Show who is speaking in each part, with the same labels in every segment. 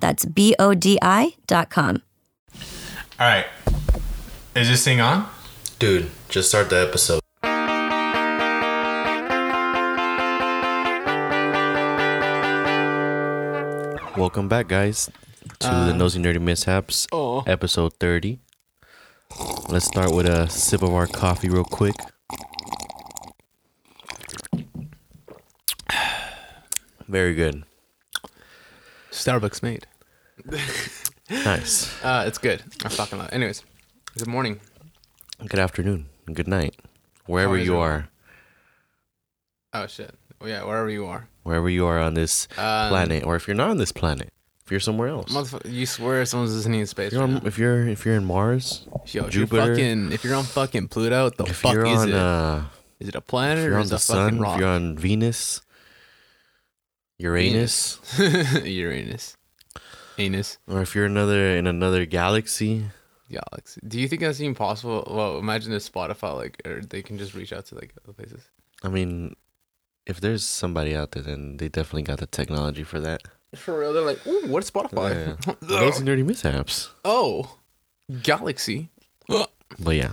Speaker 1: That's B O D I dot com.
Speaker 2: All right. Is this thing on?
Speaker 3: Dude, just start the episode. Welcome back, guys, to the uh, Nosy Nerdy Mishaps,
Speaker 2: oh.
Speaker 3: episode 30. Let's start with a sip of our coffee, real quick. Very good.
Speaker 2: Starbucks made.
Speaker 3: Nice.
Speaker 2: Uh, it's good. I fucking love it. Anyways, good morning.
Speaker 3: Good afternoon. Good night. Wherever you
Speaker 2: it?
Speaker 3: are,
Speaker 2: Oh, shit. Well, yeah, wherever you are.
Speaker 3: wherever you are on this
Speaker 2: Um,
Speaker 3: planet, or if you're not on this planet, if you're somewhere else.
Speaker 2: Motherfucker, you swear someone's listening in space.
Speaker 3: If you're, on, if you're if you're in Mars,
Speaker 2: Yo, if
Speaker 3: Jupiter,
Speaker 2: you're fucking, if you're on fucking Pluto, what the
Speaker 3: if
Speaker 2: fuck
Speaker 3: you're
Speaker 2: is
Speaker 3: on
Speaker 2: it?
Speaker 3: uh,
Speaker 2: Is it a planet
Speaker 3: if
Speaker 2: or is it a fucking
Speaker 3: sun,
Speaker 2: rock?
Speaker 3: if you're on Venus, Uranus,
Speaker 2: Venus. Uranus. Anus.
Speaker 3: or if you're another in another galaxy,
Speaker 2: Galaxy. Do you think that's even possible? Well, imagine if Spotify, like, or they can just reach out to, like, other places.
Speaker 3: I mean, if there's somebody out there, then they definitely got the technology for that.
Speaker 2: For real, they're like, ooh, what's Spotify?
Speaker 3: Yeah. Those nerdy mishaps.
Speaker 2: oh, Galaxy.
Speaker 3: But yeah.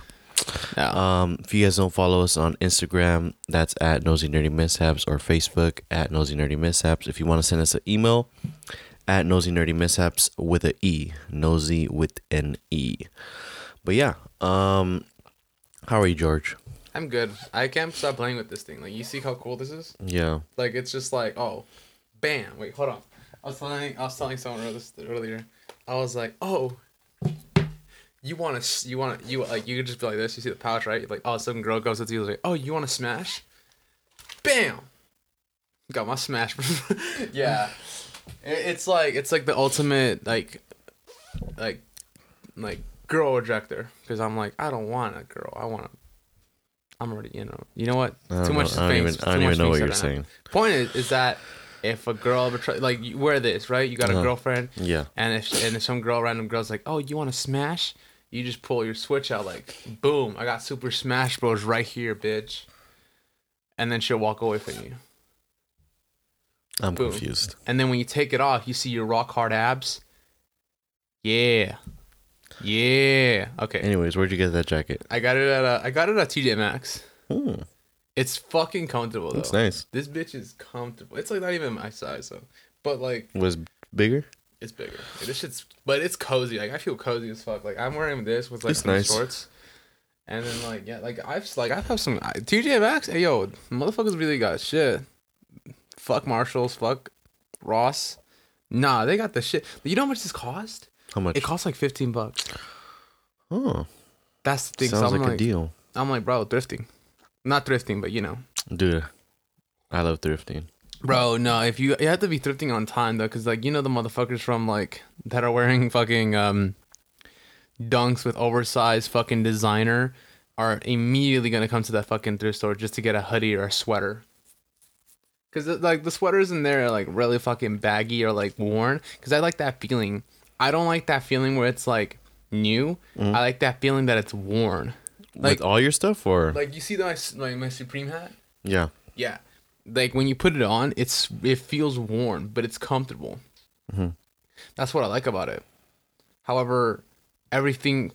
Speaker 2: Yeah.
Speaker 3: Um, if you guys don't follow us on Instagram, that's at Nosy Nerdy Mishaps or Facebook at Nosy Nerdy Mishaps. If you want to send us an email, at Nosy Nerdy Mishaps with a E, Nosy with an E. But yeah, um, how are you, George?
Speaker 2: I'm good. I can't stop playing with this thing. Like, you see how cool this is?
Speaker 3: Yeah,
Speaker 2: Like, it's just like, oh, bam. Wait, hold on. I was telling, I was telling someone earlier- earlier. I was like, oh, you want to, you want to, you like, you could just be like this. You see the pouch, right? Like, oh, some girl goes up to you like, oh, you want to smash? Bam. Got my smash. yeah. It- It's like it's like the ultimate like, like, like girl rejector. Because I'm like, I don't want a girl. I want a. I'm already, you know, you know what? Too much
Speaker 3: know. I don't even, I don't
Speaker 2: much
Speaker 3: even know what you're
Speaker 2: now.
Speaker 3: saying.
Speaker 2: Point is, is that if a girl betray, like you wear this, right? You got a
Speaker 3: Uh-huh.
Speaker 2: girlfriend,
Speaker 3: Yeah,
Speaker 2: and if and if some girl, random girl's like, oh, you want to smash? You just pull your switch out, like, boom! I got Super Smash Bros. right here, bitch. And then she'll walk away from you.
Speaker 3: I'm
Speaker 2: Boom.
Speaker 3: confused.
Speaker 2: And then when you take it off, you see your rock hard abs. Yeah, yeah. Okay,
Speaker 3: Anyways, where'd you get that jacket?
Speaker 2: I got it at uh, I got it at TJ Maxx.
Speaker 3: Hmm,
Speaker 2: It's fucking comfortable though.
Speaker 3: that's nice.
Speaker 2: This bitch is comfortable. It's like not even my size, so. But like,
Speaker 3: Was bigger?
Speaker 2: It's bigger. This shit's, but it's cozy. Like I feel cozy as fuck. Like I'm wearing this with like
Speaker 3: It's
Speaker 2: some
Speaker 3: nice.
Speaker 2: shorts, and then like yeah, like I've like I've had some I- TJ Maxx. Hey yo, motherfuckers really got shit. Fuck Marshalls. Fuck Ross. Nah, they got the shit. You know how much this cost?
Speaker 3: How much?
Speaker 2: It costs like fifteen bucks.
Speaker 3: oh,
Speaker 2: That's the thing.
Speaker 3: sounds
Speaker 2: so I'm
Speaker 3: like,
Speaker 2: like,
Speaker 3: a deal,
Speaker 2: I'm like, bro, thrifting. Not thrifting, but you know.
Speaker 3: dude. I love thrifting.
Speaker 2: Bro, no, if you you have to be thrifting on time though, cause like you know the motherfuckers from like that are wearing fucking um dunks with oversized fucking designer are immediately gonna come to that fucking thrift store just to get a hoodie or a sweater. Cause like the sweaters in there are like really fucking baggy or like worn. Cause I like that feeling. I don't like that feeling where it's like new. I like that feeling that it's worn. Like
Speaker 3: With all your stuff, or
Speaker 2: like you see my like my Supreme hat.
Speaker 3: yeah,
Speaker 2: Yeah, like when you put it on, it's it feels worn, but it's comfortable.
Speaker 3: Mhm.
Speaker 2: That's what I like about it. However, everything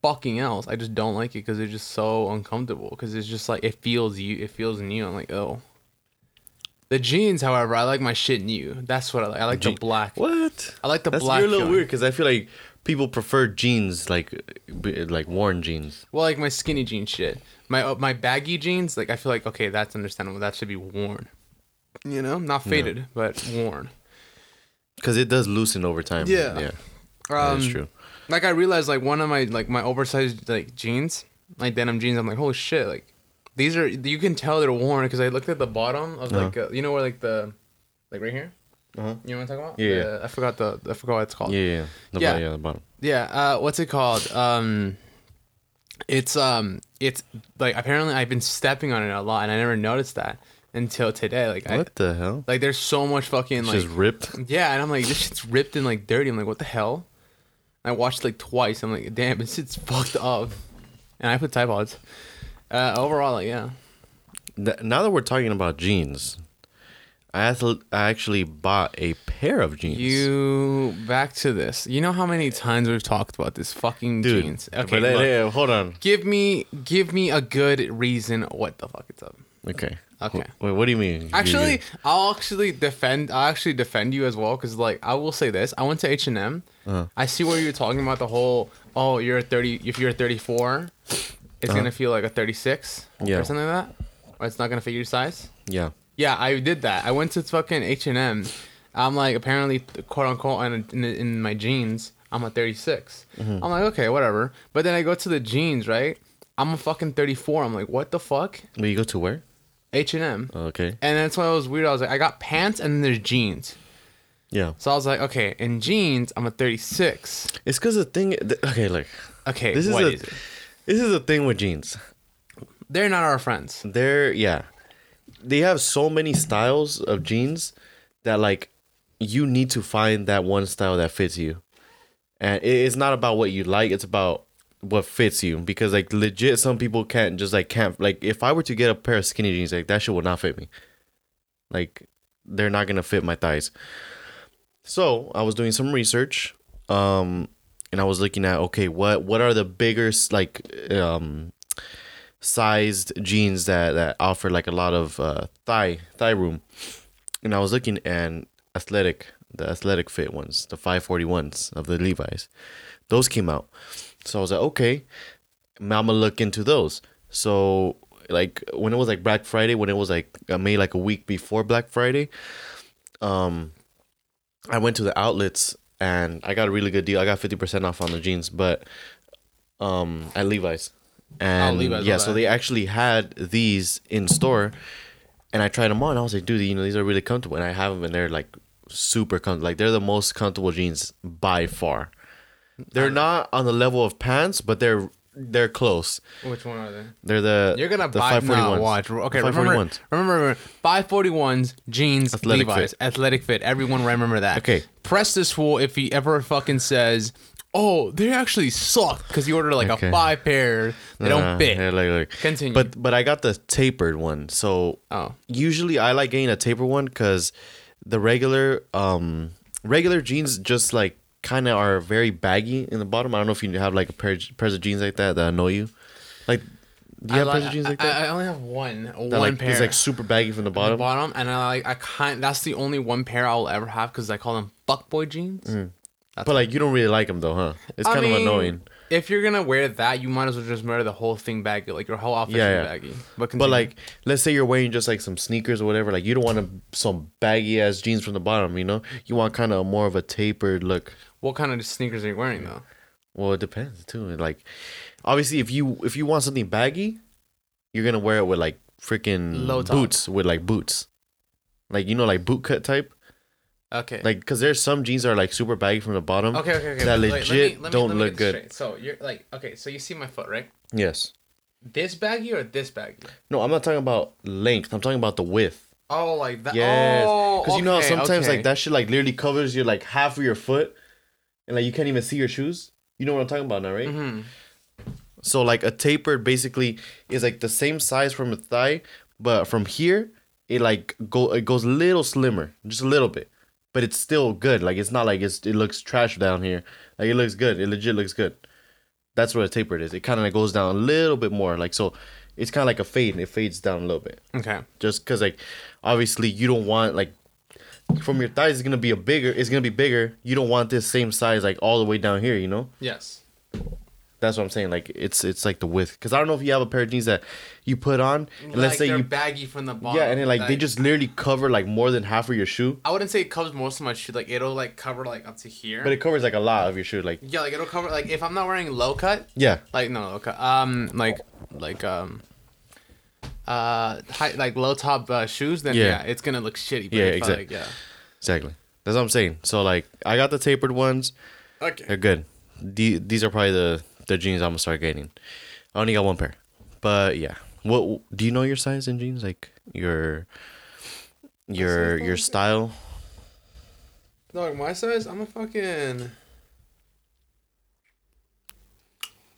Speaker 2: fucking else, I just don't like it because it's just so uncomfortable. Because it's just like it feels you, it feels new. I'm like, oh. The jeans, however, I like my shit new. That's what I like. I like the black.
Speaker 3: what?
Speaker 2: I like the
Speaker 3: That's
Speaker 2: black.
Speaker 3: you're a little weird because I feel like people prefer jeans like like worn jeans.
Speaker 2: Well, like my skinny jeans shit. My uh, my baggy jeans, like I feel like okay, that's understandable. That should be worn. You know, not faded, but worn.
Speaker 3: Because it does loosen over time.
Speaker 2: Yeah.
Speaker 3: Yeah.
Speaker 2: Um,
Speaker 3: true.
Speaker 2: Like I realized, like one of my like my oversized like jeans, like denim jeans. I'm like, holy shit! Like these are you can tell they're worn because I looked at the bottom of like uh, you know where like the like right here.
Speaker 3: Uh-huh.
Speaker 2: You know what I'm talking about?
Speaker 3: Yeah.
Speaker 2: I forgot the I forgot what it's called.
Speaker 3: Yeah, yeah. The
Speaker 2: Yeah.
Speaker 3: bottom, yeah, the bottom.
Speaker 2: Yeah, uh, what's it called? Um, it's um, it's like apparently I've been stepping on it a lot, and I never noticed that until today. Like, I,
Speaker 3: What the hell?
Speaker 2: like there's so much fucking
Speaker 3: It's
Speaker 2: like
Speaker 3: just ripped.
Speaker 2: yeah, and I'm like this shit's ripped and like dirty. I'm like, what the hell? I watched like twice. I'm like, damn, this shit's fucked up. And I put Tide Pods. Uh, overall, yeah.
Speaker 3: Now that we're talking about jeans, I I actually bought a pair of jeans.
Speaker 2: You back to this. You know how many times we've talked about this fucking
Speaker 3: Dude,
Speaker 2: jeans. Okay, look,
Speaker 3: hold on.
Speaker 2: Give me give me a good reason what the fuck it's up.
Speaker 3: Okay.
Speaker 2: Okay.
Speaker 3: Wait, what do you mean?
Speaker 2: Actually,
Speaker 3: you
Speaker 2: I'll actually defend. I'll actually defend you as well, because like I will say this: I went to H and M.
Speaker 3: Uh-huh.
Speaker 2: I see where you're talking about the whole. Oh, you're 30. If you're 34, it's uh-huh. gonna feel like a
Speaker 3: 36 yeah.
Speaker 2: or something like that. It's not gonna fit your size.
Speaker 3: Yeah.
Speaker 2: Yeah, I did that. I went to fucking H and M. I'm like apparently quote unquote in, in, in my jeans. I'm a 36.
Speaker 3: Mm-hmm.
Speaker 2: I'm like okay, whatever. But then I go to the jeans, right? I'm a fucking 34. I'm like, what the fuck?
Speaker 3: Wait, you go to where?
Speaker 2: H and M.
Speaker 3: Oh, okay.
Speaker 2: And that's why it was weird. I was like, I got pants and then there's jeans.
Speaker 3: Yeah.
Speaker 2: So I was like, okay, in jeans, I'm a 36.
Speaker 3: It's because the thing. Th- okay, like.
Speaker 2: Okay.
Speaker 3: This is, a,
Speaker 2: is
Speaker 3: this is the thing with jeans.
Speaker 2: They're not our friends.
Speaker 3: They're yeah. They have so many styles of jeans that like you need to find that one style that fits you. And it's not about what you like, it's about what fits you because like legit some people can't just like can't like if I were to get a pair of skinny jeans like that shit would not fit me. Like they're not going to fit my thighs. So, I was doing some research um and I was looking at okay, what what are the bigger like um sized jeans that that offer like a lot of uh, thigh thigh room. And I was looking and athletic, the athletic fit ones, the 541s of the Levi's. Those came out. So I was like, okay, I'm gonna look into those. So like when it was like Black Friday, when it was like uh, made like a week before Black Friday, um, I went to the outlets and I got a really good deal. I got fifty percent off on the jeans, but um, at Levi's. And
Speaker 2: Levi's,
Speaker 3: yeah, so they actually had these in store, and I tried them on. I was like, dude, you know, these are really comfortable, and I have them, and they're like super comfortable. Like they're the most comfortable jeans by far. They're not on the level of pants, but they're they're close.
Speaker 2: Which one are they?
Speaker 3: They're the
Speaker 2: You're gonna
Speaker 3: the
Speaker 2: buy
Speaker 3: 541s.
Speaker 2: no, watch. Okay,
Speaker 3: The
Speaker 2: remember,
Speaker 3: 541s.
Speaker 2: remember, remember, 541s, jeans,
Speaker 3: Athletic
Speaker 2: Levi's,
Speaker 3: fit.
Speaker 2: athletic fit. Everyone remember that.
Speaker 3: Okay.
Speaker 2: Press this fool if he ever fucking says, "Oh, they actually suck," because he ordered like
Speaker 3: Okay.
Speaker 2: a five pair. They
Speaker 3: Uh,
Speaker 2: don't fit.
Speaker 3: yeah, like, like-
Speaker 2: Continue.
Speaker 3: But but I got the tapered one. So
Speaker 2: Oh.
Speaker 3: usually I like getting a tapered one because the regular um regular jeans just like kind of are very baggy in the bottom. I don't know if you have like a pair pairs of jeans like that that annoy you. Like do you have
Speaker 2: I,
Speaker 3: pairs of jeans like that?
Speaker 2: I only have one,
Speaker 3: that
Speaker 2: one
Speaker 3: like
Speaker 2: pair.
Speaker 3: is like super baggy from the
Speaker 2: the
Speaker 3: bottom.
Speaker 2: bottom, and I like I kind. That's the only one pair I'll ever have because I call them fuckboy jeans.
Speaker 3: Mm. But like you don't really like them though, huh? It's kind of annoying.
Speaker 2: If you're gonna wear that, you might as well just wear the whole thing baggy, like your whole outfit
Speaker 3: Yeah, yeah.
Speaker 2: baggy. But,
Speaker 3: But like, let's say you're wearing just like some sneakers or whatever. Like, you don't want a, some baggy ass jeans from the bottom. You know, you want kind of more of a tapered look.
Speaker 2: What kind of sneakers are you wearing though?
Speaker 3: Well, it depends too. Like, obviously, if you if you want something baggy, you're gonna wear it with like freaking
Speaker 2: Low top.
Speaker 3: boots with like boots, like you know, like boot cut type.
Speaker 2: Okay.
Speaker 3: Like, cause there's some jeans that are like super baggy from the bottom.
Speaker 2: okay, okay, okay.
Speaker 3: That
Speaker 2: but, like,
Speaker 3: legit don't
Speaker 2: get
Speaker 3: look
Speaker 2: this
Speaker 3: good.
Speaker 2: straight. So you're like, okay, so you see my foot, right?
Speaker 3: Yes.
Speaker 2: This baggy or this baggy?
Speaker 3: No, I'm not talking about length. I'm talking about the width.
Speaker 2: Oh, like that.
Speaker 3: Yes.
Speaker 2: Oh,
Speaker 3: Because you know how sometimes
Speaker 2: okay.
Speaker 3: like that shit like literally covers your like half of your foot, and like you can't even see your shoes. You know what I'm talking about now, right?
Speaker 2: Mhm.
Speaker 3: So like a tapered basically is like the same size from the thigh, but from here it like go it goes a little slimmer, just a little bit, but it's still good. Like it's not like it's it looks trash down here. Like it looks good. It legit looks good. That's what a tapered is. It kind of like goes down a little bit more. Like so, it's kind of like a fade. It fades down a little bit
Speaker 2: Okay.
Speaker 3: just because like obviously you don't want like from your thighs is gonna be a bigger. It's gonna be bigger. You don't want this same size like all the way down here. You know.
Speaker 2: Yes.
Speaker 3: That's what I'm saying. Like it's it's like the width. Cause I don't know if you have a pair of jeans that you put on and
Speaker 2: like
Speaker 3: let's say you
Speaker 2: baggy from the bottom.
Speaker 3: yeah, and then like they just literally cover like more than half of your shoe,
Speaker 2: I wouldn't say it covers most of my shoe. Like it'll like cover like up to here.
Speaker 3: but it covers like a lot of your shoe. Like
Speaker 2: yeah, like it'll cover like if I'm not wearing low cut,
Speaker 3: yeah,
Speaker 2: like no low cut, um, like like um, uh, high, like low top uh, shoes, then
Speaker 3: Yeah.
Speaker 2: yeah. it's gonna look shitty. But
Speaker 3: Yeah,
Speaker 2: if I, Like, yeah.
Speaker 3: exactly. That's what I'm saying. So like I got the tapered ones.
Speaker 2: Okay.
Speaker 3: They're good. The, these are probably the the jeans I'm gonna start getting. I only got one pair, but yeah. What do you know your size in jeans? Like your your your style.
Speaker 2: No, like my size, I'm a fucking.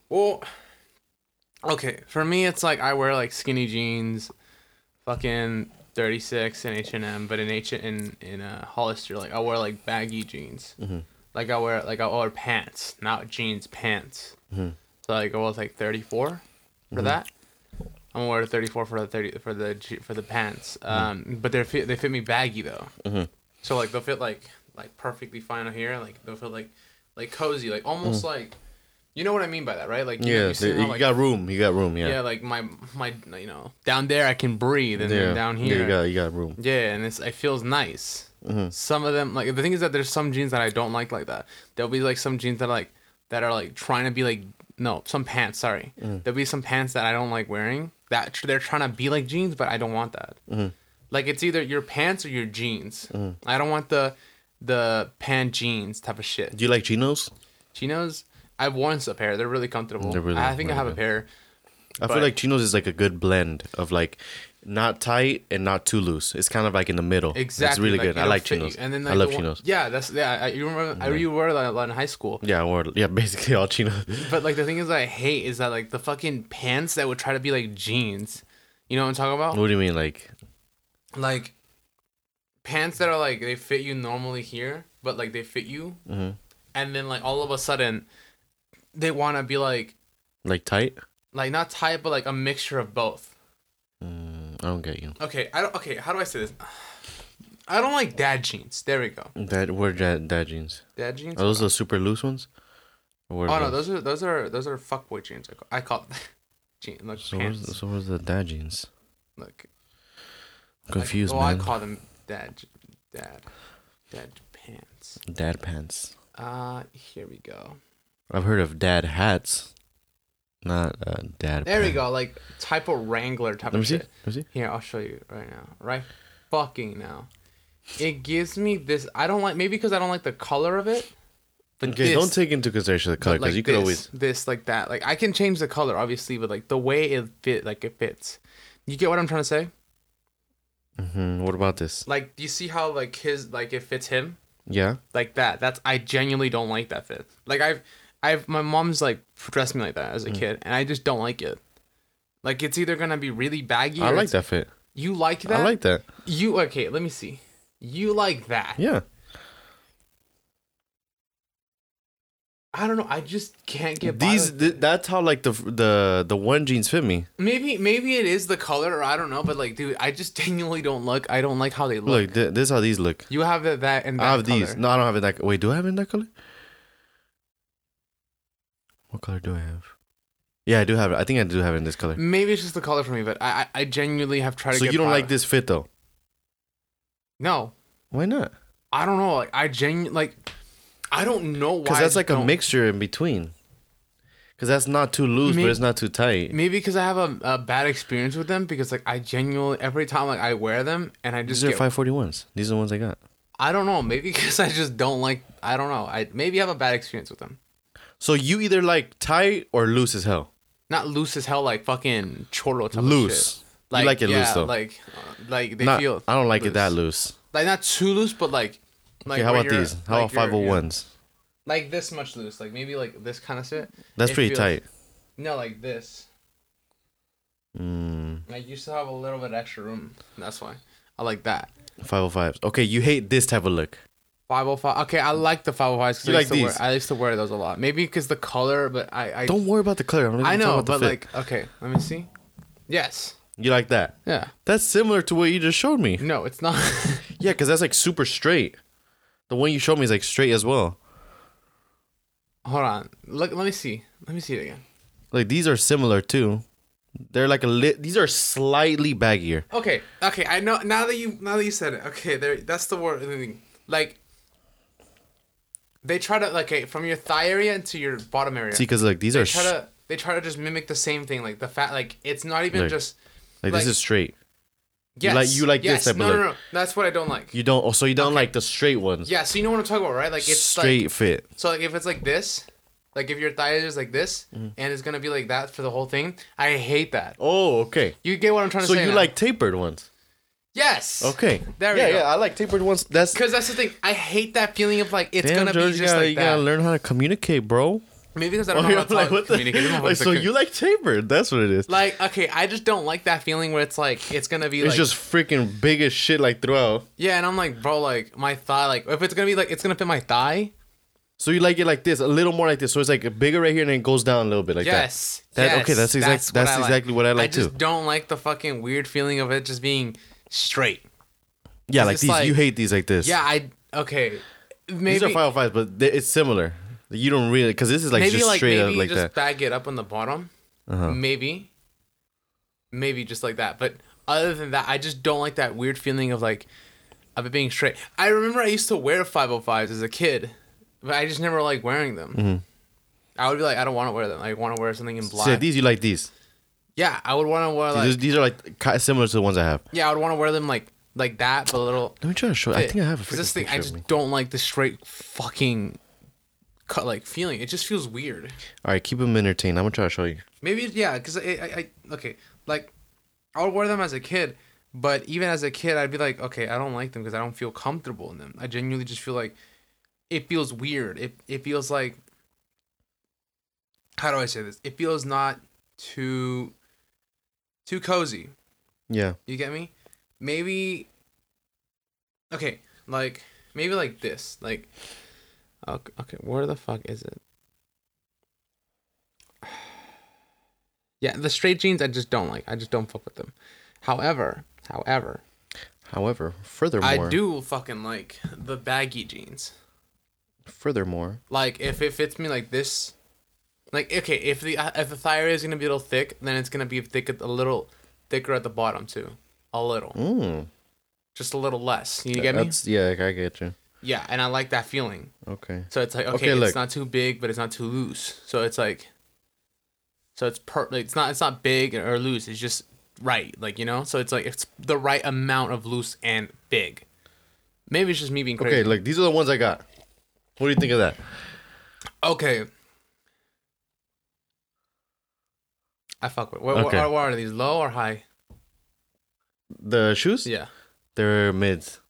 Speaker 2: Well, okay. For me, it's like I wear like skinny jeans, fucking thirty six in H and M, but in H in in uh, Hollister, like I wear like baggy jeans. Mm-hmm. Like I wear like I wear pants, not jeans, pants. Mm-hmm. So like I was like thirty four for mm-hmm. that. I'm gonna wear 34 for the 30 for the for the pants. Um, but they fit they fit me baggy though. So like they'll fit like like perfectly fine here. Like they'll feel like like cozy, like almost like you know what I mean by that, right? Like you know,
Speaker 3: Yeah,
Speaker 2: you see
Speaker 3: you
Speaker 2: how, like,
Speaker 3: got room. You got room.
Speaker 2: yeah.
Speaker 3: Yeah.
Speaker 2: like my my you know down there I can breathe, and
Speaker 3: Yeah.
Speaker 2: then down
Speaker 3: Yeah,
Speaker 2: here
Speaker 3: you got you got room.
Speaker 2: yeah, and it's it feels nice.
Speaker 3: Mm-hmm.
Speaker 2: Some of them like the thing is that there's some jeans that I don't like like that. There'll be like some jeans that are, like that are like trying to be like no some pants. Sorry,
Speaker 3: Mm.
Speaker 2: there'll be some pants that I don't like wearing that they're trying to be like jeans, but I don't want that.
Speaker 3: Mm-hmm.
Speaker 2: Like it's either your pants or your jeans. I don't want the the pant jeans type of shit.
Speaker 3: Do you like chinos?
Speaker 2: Chinos, I've worn a pair. They're really comfortable.
Speaker 3: They're really-
Speaker 2: I think I
Speaker 3: really
Speaker 2: have a pair.
Speaker 3: I feel like chinos is like a good blend of like not tight and not too loose. It's kind of like in the middle.
Speaker 2: Exactly.
Speaker 3: It's really good. I like
Speaker 2: you.
Speaker 3: chinos.
Speaker 2: And then
Speaker 3: I love
Speaker 2: the one-
Speaker 3: chinos.
Speaker 2: Yeah, that's yeah. I, you remember? I you wore that a lot in high school.
Speaker 3: Yeah, I wore yeah basically all chinos.
Speaker 2: But like the thing is that I hate is that like the fucking pants that would try to be like jeans. You know what I'm talking about?
Speaker 3: what do you mean like?
Speaker 2: Like pants that are like they fit you normally here, but like they fit you,
Speaker 3: Mhm.
Speaker 2: and then like all of a sudden they want to be like
Speaker 3: Like tight?
Speaker 2: like not tight, but like a mixture of both.
Speaker 3: Mm, I don't get you.
Speaker 2: Okay, I don't. Okay, how do I say this? I don't like dad jeans. There we go.
Speaker 3: That where dad dad jeans?
Speaker 2: Dad jeans.
Speaker 3: Are those the super loose ones? Or
Speaker 2: Oh no, those are those are those are fuckboy jeans. I call, I call jean look
Speaker 3: So
Speaker 2: pants.
Speaker 3: where's, so where's the dad jeans?
Speaker 2: Look,
Speaker 3: I'm confused,
Speaker 2: I, well,
Speaker 3: man.
Speaker 2: I call them dad, dad, dad pants.
Speaker 3: dad pants.
Speaker 2: Uh, here we go.
Speaker 3: I've heard of dad hats, not uh, dad.
Speaker 2: There we
Speaker 3: pants.
Speaker 2: go. Like type of Wrangler type
Speaker 3: Let me
Speaker 2: of
Speaker 3: see.
Speaker 2: shit.
Speaker 3: Let me see.
Speaker 2: Here, I'll show you right now. Right, fucking now. It gives me this. I don't like maybe because I don't like the color of it. But
Speaker 3: Okay,
Speaker 2: this,
Speaker 3: don't take into consideration the color
Speaker 2: but,
Speaker 3: because
Speaker 2: like
Speaker 3: you could
Speaker 2: this,
Speaker 3: always.
Speaker 2: this like that. Like I can change the color obviously, but like the way it fit, like it fits. You get what I'm trying to say?
Speaker 3: hmm What about this?
Speaker 2: Like, do you see how like his like it fits him?
Speaker 3: Yeah.
Speaker 2: like that. That's I genuinely don't like that fit. Like I've I've my mom's like dressed me like that as a
Speaker 3: Mm.
Speaker 2: kid, and I just don't like it. Like it's either gonna be really baggy.
Speaker 3: I like that fit.
Speaker 2: You like that?
Speaker 3: I like that.
Speaker 2: You okay? Let me see. You like that?
Speaker 3: Yeah.
Speaker 2: I don't know. I just can't get by
Speaker 3: These th- that's how like the the the one jeans fit me.
Speaker 2: maybe maybe it is the color or I don't know, but like, dude, I just genuinely don't look. I don't like how they look.
Speaker 3: Look, th- this is how these look.
Speaker 2: you have that that and that
Speaker 3: I have
Speaker 2: color.
Speaker 3: these. No, I don't have it that. Wait, do I have it in that color? What color do I have? Yeah, I do have it. I think I do have it in this color.
Speaker 2: Maybe it's just the color for me, but I I, I genuinely have tried to.
Speaker 3: So
Speaker 2: get
Speaker 3: you don't
Speaker 2: by
Speaker 3: like this fit though?
Speaker 2: No,
Speaker 3: Why not?
Speaker 2: I don't know. Like I genu like I don't know why.
Speaker 3: Because that's
Speaker 2: I
Speaker 3: like a
Speaker 2: don't.
Speaker 3: mixture in between. Because that's not too loose,
Speaker 2: May-
Speaker 3: but it's not too tight.
Speaker 2: Maybe because I have a, a bad experience with them because like I genuinely every time like I wear them and I just
Speaker 3: These are
Speaker 2: get,
Speaker 3: five forty ones. These are the ones I got.
Speaker 2: I don't know maybe because I just don't like I don't know I maybe I have a bad experience with them.
Speaker 3: So you either like tight or loose as hell.
Speaker 2: Not loose as hell like fucking cholo type of
Speaker 3: Loose.
Speaker 2: shit.
Speaker 3: You like it
Speaker 2: yeah,
Speaker 3: loose, though.
Speaker 2: Like uh, like they
Speaker 3: Not,
Speaker 2: feel.
Speaker 3: I don't like it that loose.
Speaker 2: Like not too loose, but like. like
Speaker 3: okay, how about these? How
Speaker 2: like
Speaker 3: about five hundred ones?
Speaker 2: Like this much loose, like maybe like this kind of shit.
Speaker 3: That's
Speaker 2: It
Speaker 3: pretty
Speaker 2: feels-
Speaker 3: tight.
Speaker 2: No, like this.
Speaker 3: Mm,
Speaker 2: Like you still have a little bit extra room. That's why I like that.
Speaker 3: five hundred fives. Okay, you hate this type of look.
Speaker 2: 505. Okay, I like the 505s.
Speaker 3: You
Speaker 2: I
Speaker 3: like
Speaker 2: used to wear-
Speaker 3: these?
Speaker 2: I used to wear those a lot. Maybe because the color, but I. I
Speaker 3: Don't worry about the color. I'm
Speaker 2: I know,
Speaker 3: about the
Speaker 2: but
Speaker 3: fit.
Speaker 2: like, okay, let me see. Yes.
Speaker 3: you like that.
Speaker 2: Yeah.
Speaker 3: That's similar to what you just showed me.
Speaker 2: No, it's not.
Speaker 3: Yeah, because that's like super straight. The one you showed me is like straight as well.
Speaker 2: Hold on. Look. Let me see. Let me see it again.
Speaker 3: Like these are similar too. They're like a lit. These are slightly baggier.
Speaker 2: Okay. Okay. I know. Now that you now that you said it. Okay. There. That's the word. Like. They try to like okay, from your thigh area into your bottom area.
Speaker 3: See, because like these
Speaker 2: they
Speaker 3: are
Speaker 2: try
Speaker 3: sh-
Speaker 2: to they try to just mimic the same thing. Like the fat. Like it's not even
Speaker 3: Like,
Speaker 2: just.
Speaker 3: like,
Speaker 2: like-
Speaker 3: this is straight.
Speaker 2: Yes.
Speaker 3: like- you like this
Speaker 2: yes.
Speaker 3: type of
Speaker 2: no, no, no. That's what I don't like.
Speaker 3: You don't. Oh, so you don't
Speaker 2: Okay.
Speaker 3: like the straight ones.
Speaker 2: Yeah. So you know what I'm talking about, right? Like it's
Speaker 3: straight
Speaker 2: like
Speaker 3: fit.
Speaker 2: so like if it's like this, like if your thigh is like this,
Speaker 3: Mm-hmm.
Speaker 2: and it's gonna be like that for the whole thing. I hate that.
Speaker 3: Oh, okay.
Speaker 2: You get what I'm trying to say.
Speaker 3: So you
Speaker 2: now.
Speaker 3: like tapered ones?
Speaker 2: Yes.
Speaker 3: Okay.
Speaker 2: There we
Speaker 3: yeah,
Speaker 2: go.
Speaker 3: yeah. I like tapered ones. That's
Speaker 2: Because that's the thing. I hate that feeling of like it's
Speaker 3: damn,
Speaker 2: gonna
Speaker 3: George.
Speaker 2: be
Speaker 3: you
Speaker 2: just
Speaker 3: gotta,
Speaker 2: like
Speaker 3: you
Speaker 2: that.
Speaker 3: gotta learn how to communicate, bro.
Speaker 2: Maybe because I don't know how to
Speaker 3: like,
Speaker 2: talk,
Speaker 3: what the-
Speaker 2: communicate.
Speaker 3: Like, so
Speaker 2: like-
Speaker 3: you like tapered? That's what it is.
Speaker 2: like okay, I just don't like that feeling where it's like it's gonna be
Speaker 3: It's
Speaker 2: like
Speaker 3: just freaking big as shit, like throughout.
Speaker 2: yeah, and I'm like bro, like my thigh, like if it's gonna be like it's gonna fit my thigh.
Speaker 3: So you like it like this, a little more like this. So it's like bigger right here, and then it goes down a little bit like
Speaker 2: yes.
Speaker 3: That-
Speaker 2: yes,
Speaker 3: okay, that's exact-
Speaker 2: what
Speaker 3: that's
Speaker 2: like.
Speaker 3: exactly what I like too.
Speaker 2: I just
Speaker 3: too.
Speaker 2: don't like the fucking weird feeling of it just being straight.
Speaker 3: Yeah, like
Speaker 2: it's
Speaker 3: these.
Speaker 2: like-
Speaker 3: you hate these like this.
Speaker 2: Yeah, I okay. Maybe
Speaker 3: these are 505s, but they, it's similar. You don't really because this is like
Speaker 2: maybe
Speaker 3: just
Speaker 2: like
Speaker 3: straight
Speaker 2: maybe
Speaker 3: up like
Speaker 2: just
Speaker 3: that.
Speaker 2: bag it up on the bottom.
Speaker 3: Uh-huh.
Speaker 2: Maybe. Maybe just like that. But other than that, I just don't like that weird feeling of like of it being straight. I remember I used to wear 505s as a kid, but I just never like wearing them.
Speaker 3: Mm-hmm.
Speaker 2: I would be like, I don't want to wear them. I want to wear something in black.
Speaker 3: So these you like these.
Speaker 2: Yeah, I would want to wear like
Speaker 3: these, these are like ki- similar to the ones I have.
Speaker 2: yeah, I would want to wear them like like that, but a little.
Speaker 3: Let me try to show. I think I have a
Speaker 2: Because this thing, I
Speaker 3: picture
Speaker 2: just
Speaker 3: of me.
Speaker 2: don't like the straight fucking cut like feeling. It just feels weird.
Speaker 3: All right, keep them entertained. I'm gonna try to show you.
Speaker 2: Maybe yeah, because I, I, I okay, like I would wear them as a kid, but even as a kid, I'd be like, okay, I don't like them because I don't feel comfortable in them. I genuinely just feel like it feels weird. It it feels like how do I say this? It feels not too too cozy.
Speaker 3: Yeah.
Speaker 2: You get me? Maybe okay, like maybe like this, like okay, okay where the fuck is it? Yeah, the straight jeans I just don't like. I just don't fuck with them. However, however,
Speaker 3: However, furthermore,
Speaker 2: I do fucking like the baggy jeans.
Speaker 3: Furthermore,
Speaker 2: Like if it fits me like this, like okay, if the uh, if the thigh area is gonna be a little thick, then it's gonna be thick a little thicker at the bottom too, a little,
Speaker 3: mm,
Speaker 2: just a little less. You get me?
Speaker 3: yeah, I get you.
Speaker 2: Yeah, and I like that feeling.
Speaker 3: Okay.
Speaker 2: So it's like okay,
Speaker 3: Okay,
Speaker 2: it's
Speaker 3: look.
Speaker 2: not too big, but it's not too loose. So it's like, so it's per. Like, it's not it's not big or loose. It's just right, like you know. So it's like it's the right amount of loose and big. Maybe it's just me being crazy.
Speaker 3: Okay, look, these are the ones I got. What do you think of that?
Speaker 2: Okay. I fuck with. What,
Speaker 3: Okay.
Speaker 2: what, what are these? Low or high?
Speaker 3: The shoes?
Speaker 2: Yeah.
Speaker 3: They're mids.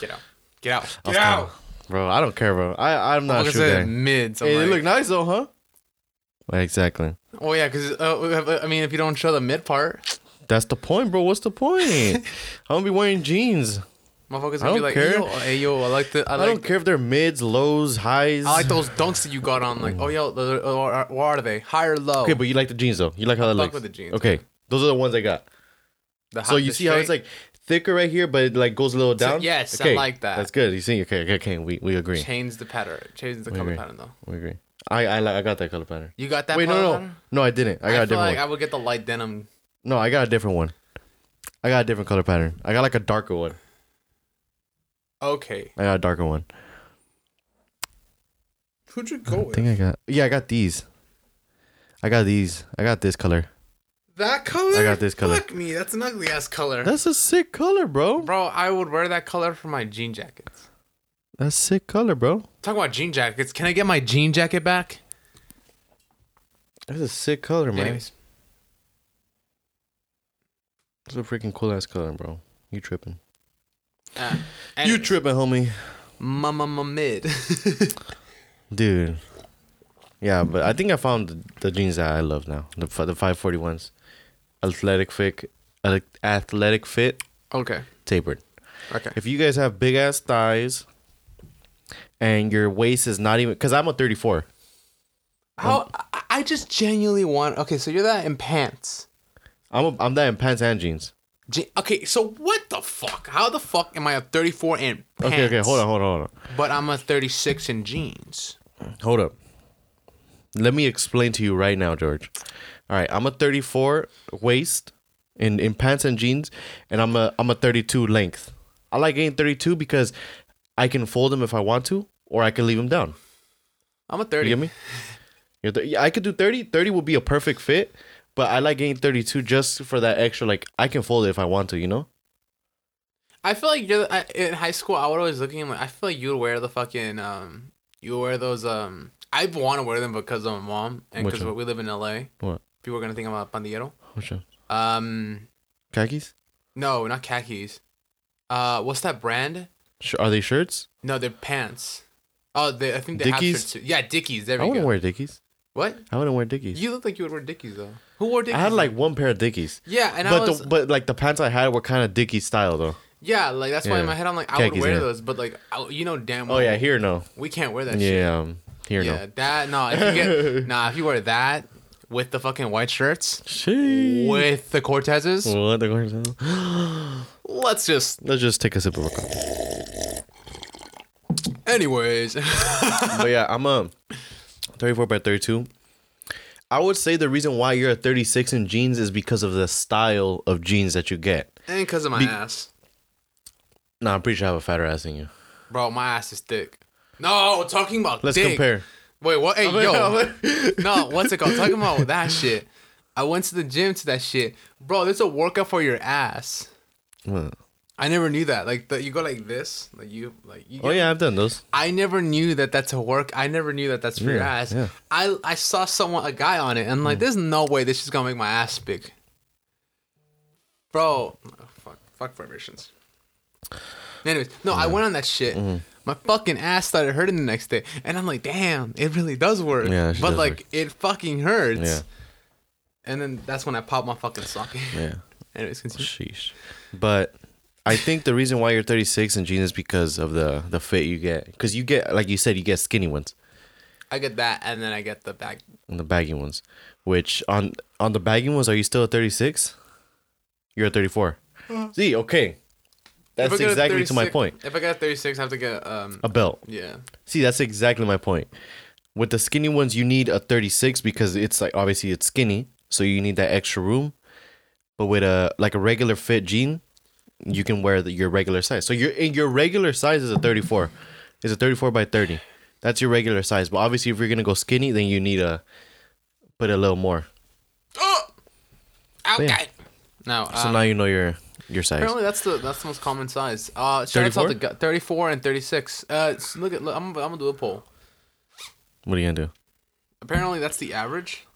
Speaker 2: Get out. Get out.
Speaker 3: I'll
Speaker 2: Get out.
Speaker 3: Bro, I don't care, bro. I I'm not
Speaker 2: Motherfucker
Speaker 3: a shoe
Speaker 2: said
Speaker 3: guy.
Speaker 2: mids. I'm
Speaker 3: Hey, they look nice though, huh? Exactly.
Speaker 2: Oh yeah, because uh, I mean, if you don't show the mid part,
Speaker 3: That's the point, bro. What's the point? I'm gonna be wearing jeans.
Speaker 2: Motherfuckers
Speaker 3: I
Speaker 2: gonna be like,
Speaker 3: care.
Speaker 2: Hey, yo, hey yo, I like the, I
Speaker 3: I,
Speaker 2: like,
Speaker 3: don't care if they're mids, lows, highs.
Speaker 2: I like those dunks that you got on. Like, oh yo, what are they? High or low?
Speaker 3: Okay, but you like the jeans though. You like how they
Speaker 2: fuck
Speaker 3: look.
Speaker 2: with the jeans.
Speaker 3: Okay, those are the ones I got.
Speaker 2: The
Speaker 3: So you see how it's like thicker right here, but it like goes a little
Speaker 2: So-
Speaker 3: down.
Speaker 2: yes, I like that.
Speaker 3: That's good. You see? Okay, okay, okay. We we agree.
Speaker 2: change the pattern, change the
Speaker 3: We
Speaker 2: color
Speaker 3: agree.
Speaker 2: pattern though.
Speaker 3: We agree. I I like I got that color pattern.
Speaker 2: You got that?
Speaker 3: Wait, no, no,
Speaker 2: pattern?
Speaker 3: no, I didn't. I got a different
Speaker 2: like
Speaker 3: one.
Speaker 2: I would get the light denim.
Speaker 3: No, I got a different one. I got a different color pattern. I got like a darker one.
Speaker 2: Okay.
Speaker 3: I got a darker one.
Speaker 2: Who'd you go
Speaker 3: I think I got. Yeah, I got these. I got these. I got this color.
Speaker 2: That color?
Speaker 3: I got this color.
Speaker 2: Fuck me, that's an ugly ass color.
Speaker 3: That's a sick color, bro.
Speaker 2: Bro, I would wear that color for my jean jackets.
Speaker 3: That's sick color, bro.
Speaker 2: Talk about jean jackets. Can I get my jean jacket back?
Speaker 3: That's a sick color, man.
Speaker 2: Anyways,
Speaker 3: That's a freaking cool ass color, bro. You tripping?
Speaker 2: Uh,
Speaker 3: You tripping, homie?
Speaker 2: Mama ma mid.
Speaker 3: Dude. Yeah, but I think I found the, the jeans that I love now. The the 540 ones. Athletic fit, athletic fit,
Speaker 2: okay.
Speaker 3: tapered.
Speaker 2: Okay.
Speaker 3: If you guys have big ass thighs and your waist is not even cuz I'm a 34.
Speaker 2: How I- I just genuinely want. Okay, so you're that in pants.
Speaker 3: I'm a, I'm that in pants and jeans.
Speaker 2: Okay, so what the fuck? How the fuck am I a 34 in pants?
Speaker 3: Okay, okay, hold on, hold on, hold on.
Speaker 2: But I'm a 36 in jeans.
Speaker 3: Hold up. Let me explain to you right now, George. All right, I'm a 34 waist in, in pants and jeans, and I'm a I'm a 32 length. I like getting 32 because I can fold them if I want to, or I can leave them down.
Speaker 2: I'm a
Speaker 3: You
Speaker 2: 30.
Speaker 3: get me? Th- yeah, I could do 30. 30 would be a perfect fit, but I like getting 32 just for that extra. Like I can fold it if I want to, you know?
Speaker 2: I feel like you're I, in high school. I would always looking at. My, I feel like you would wear the fucking um. You wear those um. I want to wear them because of my mom and because we live in LA.
Speaker 3: What?
Speaker 2: People are gonna think I'm a pandillero.
Speaker 3: Which one?
Speaker 2: Um,
Speaker 3: Khakis?
Speaker 2: no, not khakis. Uh, what's that brand?
Speaker 3: Sh- Are they shirts?
Speaker 2: No, they're pants. Oh, they, I think they have
Speaker 3: Dickies?
Speaker 2: shirts too. Yeah, Dickies. There
Speaker 3: I
Speaker 2: we
Speaker 3: wouldn't
Speaker 2: go.
Speaker 3: wear Dickies.
Speaker 2: What?
Speaker 3: I wouldn't wear Dickies.
Speaker 2: You look like you would wear Dickies though. Who wore Dickies?
Speaker 3: I had like one pair of Dickies.
Speaker 2: yeah, and I
Speaker 3: but
Speaker 2: was
Speaker 3: the but like the pants I had were kind of Dickie style though.
Speaker 2: yeah, like that's why in my head I'm like I would wear
Speaker 3: yeah.
Speaker 2: those, but like I, you know damn well
Speaker 3: Oh yeah, here no.
Speaker 2: we can't wear that shit.
Speaker 3: Yeah, um, here
Speaker 2: Yeah,
Speaker 3: no.
Speaker 2: that no. If you get nah, if you wear that with the fucking white shirts
Speaker 3: Sheesh.
Speaker 2: with the Cortezes,
Speaker 3: What the Cortezes?
Speaker 2: let's just.
Speaker 3: Let's just take a sip of a
Speaker 2: Anyways,
Speaker 3: But yeah, I'm a 34 by 32. I would say the reason why you're a 36 in jeans is because of the style of jeans that you get.
Speaker 2: and because of my
Speaker 3: Be-
Speaker 2: ass,
Speaker 3: Nah, I'm pretty sure I have a fatter ass than you.
Speaker 2: bro, my ass is thick. No, talking about
Speaker 3: Let's compare.
Speaker 2: Wait, what? Hey, yo, no, what's it called? Talking about that shit. I went to the gym to that shit, bro. There's a workout for your ass.
Speaker 3: What?
Speaker 2: I never knew that. Like the, you go like this, like you like you.
Speaker 3: Oh yeah, I've done those.
Speaker 2: I never knew that that's a work. I never knew that that's for your ass.
Speaker 3: yeah.
Speaker 2: I I saw someone a guy on it and like, there's no way this is gonna make my ass big, bro. oh, fuck, fuck vibrations. Anyways, no, I went on that shit.
Speaker 3: Mm-hmm.
Speaker 2: My fucking ass started hurting the next day, and I'm like, damn, it really does work.
Speaker 3: Yeah,
Speaker 2: but like,
Speaker 3: work.
Speaker 2: it fucking hurts.
Speaker 3: Yeah.
Speaker 2: And then that's when I popped my fucking socket.
Speaker 3: Yeah.
Speaker 2: Anyways, continue.
Speaker 3: Sheesh. But I think the reason why you're 36 in jeans is because of the the fit you get. Because you get, like you said, you get skinny ones
Speaker 2: I get that, and then I get the bag.
Speaker 3: and the baggy ones. Which on on the baggy ones, are you still a 36? You're a 34. See, okay. That's
Speaker 2: I get a
Speaker 3: exactly to my point.
Speaker 2: If I got 36, I have to get um.
Speaker 3: A belt.
Speaker 2: Yeah.
Speaker 3: See, that's exactly my point. With the skinny ones, you need a 36 because it's like obviously it's skinny, so you need that extra room. But with a like a regular fit jean, you can wear the, your regular size. So your in your regular size is a 34. It's a 34 by 30. That's your regular size. But obviously, if you're gonna go skinny, then you need a put a little more.
Speaker 2: Oh!
Speaker 3: Yeah.
Speaker 2: Okay. Now,
Speaker 3: So
Speaker 2: um,
Speaker 3: now you know your your size.
Speaker 2: apparently that's the that's the most common size. Uh, shout out
Speaker 3: 34?
Speaker 2: to the gu- 34 and 36. Uh, look at look, I'm I'm gonna do a poll.
Speaker 3: What are you gonna do?
Speaker 2: Apparently that's the average.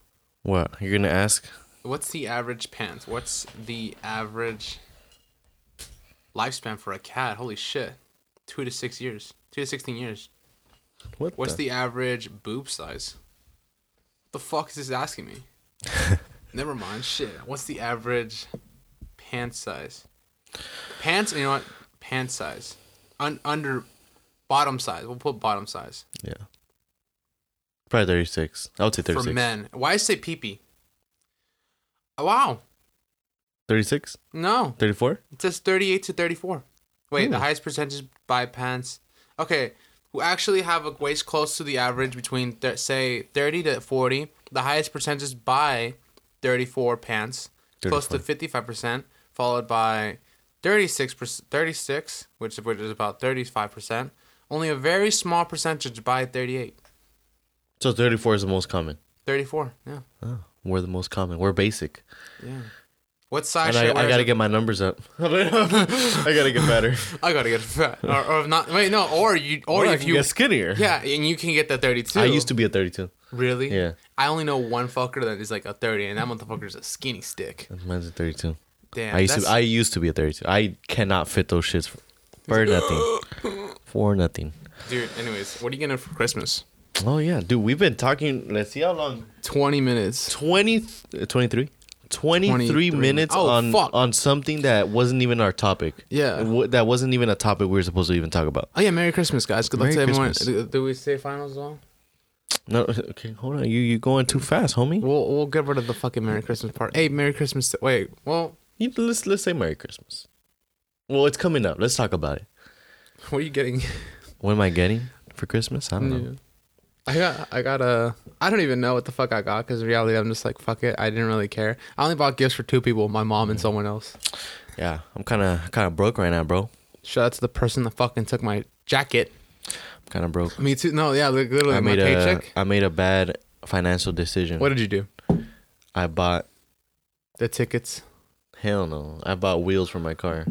Speaker 3: What you're gonna ask?
Speaker 2: What's the average pants? What's the average lifespan for a cat? Holy shit, two to six years. Two to sixteen years.
Speaker 3: What?
Speaker 2: What's
Speaker 3: the?
Speaker 2: the average boob size? The fuck is this asking me? Never mind. Shit. What's the average pant size? Pants. You know what? Pant size. Un- under bottom size. We'll put bottom size
Speaker 3: yeah. Probably 36. I would say 36.
Speaker 2: for men. Why say peepee? Oh, wow.
Speaker 3: 36?
Speaker 2: No.
Speaker 3: 34?
Speaker 2: It says 38 to 34. Wait, the
Speaker 3: hmm.
Speaker 2: highest percentage by pants. Okay, who actually have a waist close to the average between, th- say, 30 to 40. The highest percentage by 34 pants, close to 55%, followed by 36%, 36, which, which is about 35%. Only a very small percentage by 38.
Speaker 3: So 34 is the most common.
Speaker 2: 34, yeah.
Speaker 3: Oh, we're the most common. We're basic.
Speaker 2: Yeah. What size
Speaker 3: And
Speaker 2: I,
Speaker 3: I,
Speaker 2: wear
Speaker 3: I
Speaker 2: as
Speaker 3: gotta
Speaker 2: a-
Speaker 3: get my numbers up. I gotta get better.
Speaker 2: I gotta get fat. Or, or if not, wait, no, or you, or,
Speaker 3: Or I
Speaker 2: if
Speaker 3: can
Speaker 2: you,
Speaker 3: get skinnier.
Speaker 2: Yeah, and you can get the 32.
Speaker 3: I used to be a 32.
Speaker 2: Really?
Speaker 3: Yeah.
Speaker 2: I only know one fucker that is like a 30, and that motherfucker is a skinny stick.
Speaker 3: Mine's a 32.
Speaker 2: Damn.
Speaker 3: I used to. I used to be a 32. I cannot fit those shits for nothing. For nothing.
Speaker 2: Dude, anyways, what are you getting for Christmas?
Speaker 3: Oh yeah, dude. We've been talking. Let's see how long.
Speaker 2: 20 minutes.
Speaker 3: 20, uh, 23? 23
Speaker 2: 23.
Speaker 3: minutes
Speaker 2: Oh,
Speaker 3: on
Speaker 2: fuck.
Speaker 3: on something that wasn't even our topic.
Speaker 2: Yeah.
Speaker 3: W- that wasn't even a topic we were supposed to even talk about.
Speaker 2: Oh, yeah, Merry Christmas, guys. Good luck
Speaker 3: Merry
Speaker 2: to everyone.
Speaker 3: Christmas.
Speaker 2: Do, do we say finals as well?
Speaker 3: No, okay, hold on. You you going too fast, homie?
Speaker 2: We'll, we'll get rid of the fucking Merry Christmas part. Hey, Merry Christmas. To, wait, well,
Speaker 3: You, let's let's say Merry Christmas. Well, it's coming up. Let's talk about it.
Speaker 2: What are you getting?
Speaker 3: What am I getting for Christmas? I don't know.
Speaker 2: I got I got a I don't even know what the fuck I got because reality I'm just like fuck it I didn't really care I only bought gifts for two people my mom and someone else
Speaker 3: Yeah, I'm kind of kind of broke right now, bro.
Speaker 2: shout out to the person that fucking took my jacket I'm
Speaker 3: Kind of broke.
Speaker 2: me too no yeah li- literally
Speaker 3: I
Speaker 2: my
Speaker 3: made a
Speaker 2: paycheck
Speaker 3: I made a bad financial decision.
Speaker 2: what did you do
Speaker 3: I bought
Speaker 2: the tickets
Speaker 3: hell no. I bought wheels for my car.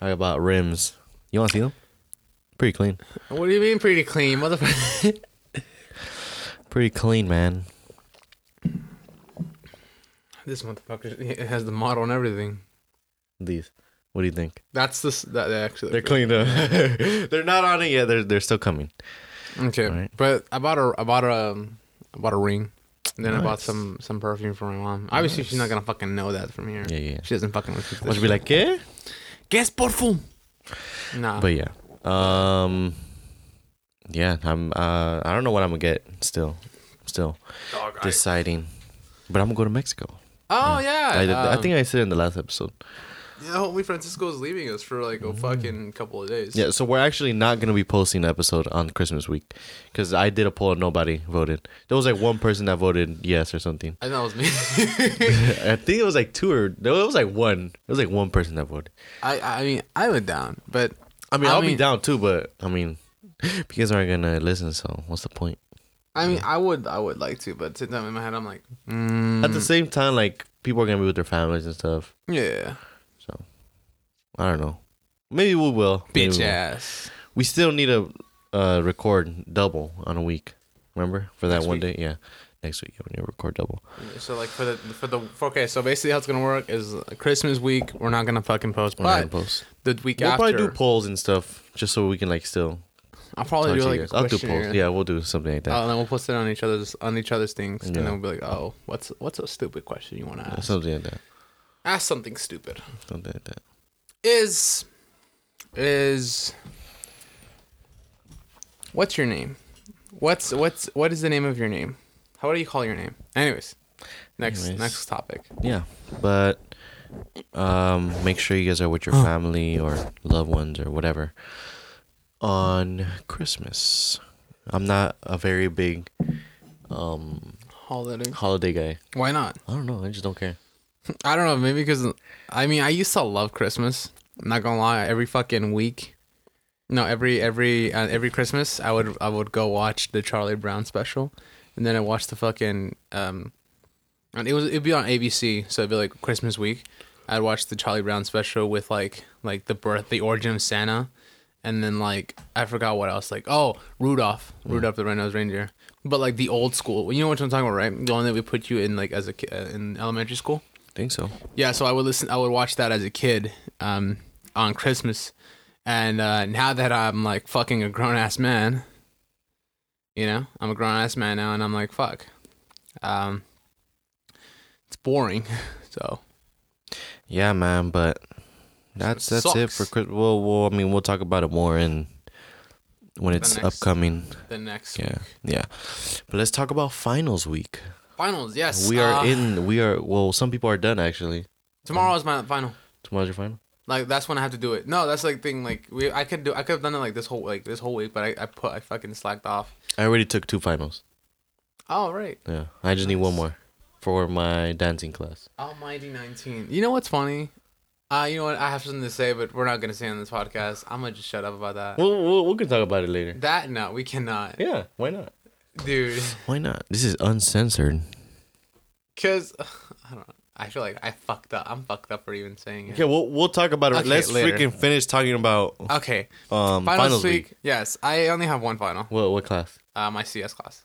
Speaker 3: I bought rims. You want to see them? Pretty clean.
Speaker 2: what do you mean pretty clean motherfucker
Speaker 3: Pretty clean, man.
Speaker 2: this motherfucker it has the model and everything
Speaker 3: These. What do you think?
Speaker 2: that's this that they actually
Speaker 3: They're cleaned up. they're not on it yet. They're they're still coming.
Speaker 2: okay
Speaker 3: Alright.
Speaker 2: but I bought a I bought a um, I bought a ring and then I bought some some perfume for my mom obviously she's not gonna fucking know that from here
Speaker 3: Yeah, yeah.
Speaker 2: she doesn't fucking listen this
Speaker 3: be like, ¿qué?
Speaker 2: Guess perfume. Nah.
Speaker 3: But yeah. Um yeah, I'm uh I don't know what I'm gonna get still. Still deciding. But I'm gonna go to Mexico.
Speaker 2: oh yeah.
Speaker 3: I, I
Speaker 2: um,
Speaker 3: think I said in the last episode.
Speaker 2: yeah, homie is leaving us for like a fucking couple of days.
Speaker 3: Yeah, so we're actually not gonna be posting an episode on Christmas week because I did a poll and nobody voted. There was like one person that voted yes or something.
Speaker 2: I know it was me.
Speaker 3: I think it was like two or no, it was like one. It was like one person that voted.
Speaker 2: I I mean I went down, but
Speaker 3: I mean,
Speaker 2: I
Speaker 3: I'll be down too, but I mean, you guys aren't gonna listen, so what's the point?
Speaker 2: I mean I would I would like to, but sitting down in my head I'm like, mm,
Speaker 3: At the same time, like people are gonna be with their families and stuff.
Speaker 2: yeah,
Speaker 3: So I don't know. Maybe we will. Maybe
Speaker 2: bitch
Speaker 3: we will.
Speaker 2: ass.
Speaker 3: We still need to uh, record double on a week. Remember for that
Speaker 2: Next
Speaker 3: one
Speaker 2: week?
Speaker 3: day? Yeah, next week we need to record double.
Speaker 2: So like for the for the for, okay, so basically how it's gonna work is uh, Christmas week we're not gonna fucking post,
Speaker 3: We're not
Speaker 2: but
Speaker 3: gonna post.
Speaker 2: the week after.
Speaker 3: We'll
Speaker 2: after
Speaker 3: probably do polls and stuff just so we can like still
Speaker 2: I'll probably do like
Speaker 3: you
Speaker 2: a
Speaker 3: guys. I'll do
Speaker 2: questionnaire.
Speaker 3: polls. Yeah, we'll do something like that.
Speaker 2: Oh, and then we'll post it on each other's on each other's things, and
Speaker 3: Yeah.
Speaker 2: then we'll be like, "Oh, what's what's a stupid question you want to ask?
Speaker 3: something like that.
Speaker 2: Ask something stupid."
Speaker 3: Something like that.
Speaker 2: Is is what's your name? What's what's what is the name of your name? How do you call your name? Anyways, next
Speaker 3: Anyways.
Speaker 2: next topic.
Speaker 3: Yeah, but um, make sure you guys are with your family or loved ones or whatever on Christmas. I'm not a very big um
Speaker 2: Holiday.
Speaker 3: holiday guy.
Speaker 2: Why not?
Speaker 3: I don't know. I just don't care.
Speaker 2: I don't know. Maybe because I mean I used to love Christmas. I'm not gonna lie. Every fucking week, no, every every uh, every Christmas, I would I would go watch the Charlie Brown special, and then I watched the fucking um, and it was it'd be on ABC, so it'd be like Christmas week. I'd watch the Charlie Brown special with like like the birth, the origin of Santa, and then like I forgot what else. Like oh Rudolph, Rudolph the Red-Nosed Reindeer. But like the old school, you know what I'm talking about, right? The one that we put you in like as a ki- uh, in elementary school.
Speaker 3: think so.
Speaker 2: Yeah, so I would listen. I would watch that as a kid um, on Christmas, and uh, now that I'm like fucking a grown ass man, you know, I'm a grown ass man now, and I'm like, fuck, um, it's boring. so
Speaker 3: Yeah, man. But that's that's it for
Speaker 2: sucks.
Speaker 3: Christmas. Well, well, I mean, we'll talk about it more in when it's
Speaker 2: next-
Speaker 3: upcoming.
Speaker 2: the next
Speaker 3: Yeah, yeah. But let's talk about finals week.
Speaker 2: finals, yes,
Speaker 3: We are
Speaker 2: uh,
Speaker 3: in. We are. Well, some people are done actually.
Speaker 2: Tomorrow is my final.
Speaker 3: Tomorrow's your final.
Speaker 2: Like that's when I have to do it. No, that's like thing. Like we, I could do. I could have done it like this whole like this whole week, but I, I put I fucking slacked off.
Speaker 3: I already took two finals.
Speaker 2: Oh right.
Speaker 3: Yeah, I just need one more for my dancing class.
Speaker 2: Almighty 19. You know what's funny? Uh, you know what? I have something to say, but we're not going to say on this podcast. I'm going to just shut up about that.
Speaker 3: We'll, we'll, we can talk about it later.
Speaker 2: That, no, we cannot.
Speaker 3: Yeah, why not?
Speaker 2: Dude.
Speaker 3: Why not? This is uncensored.
Speaker 2: Because, I don't know. I feel like I fucked up. I'm fucked up for even saying it.
Speaker 3: Okay, we'll we'll talk about it.
Speaker 2: Okay,
Speaker 3: Let's
Speaker 2: later.
Speaker 3: freaking finish talking about
Speaker 2: Okay.
Speaker 3: um
Speaker 2: Finals,
Speaker 3: finals
Speaker 2: week.
Speaker 3: week.
Speaker 2: Yes. I only have one final.
Speaker 3: What what class?
Speaker 2: Uh, my CS class.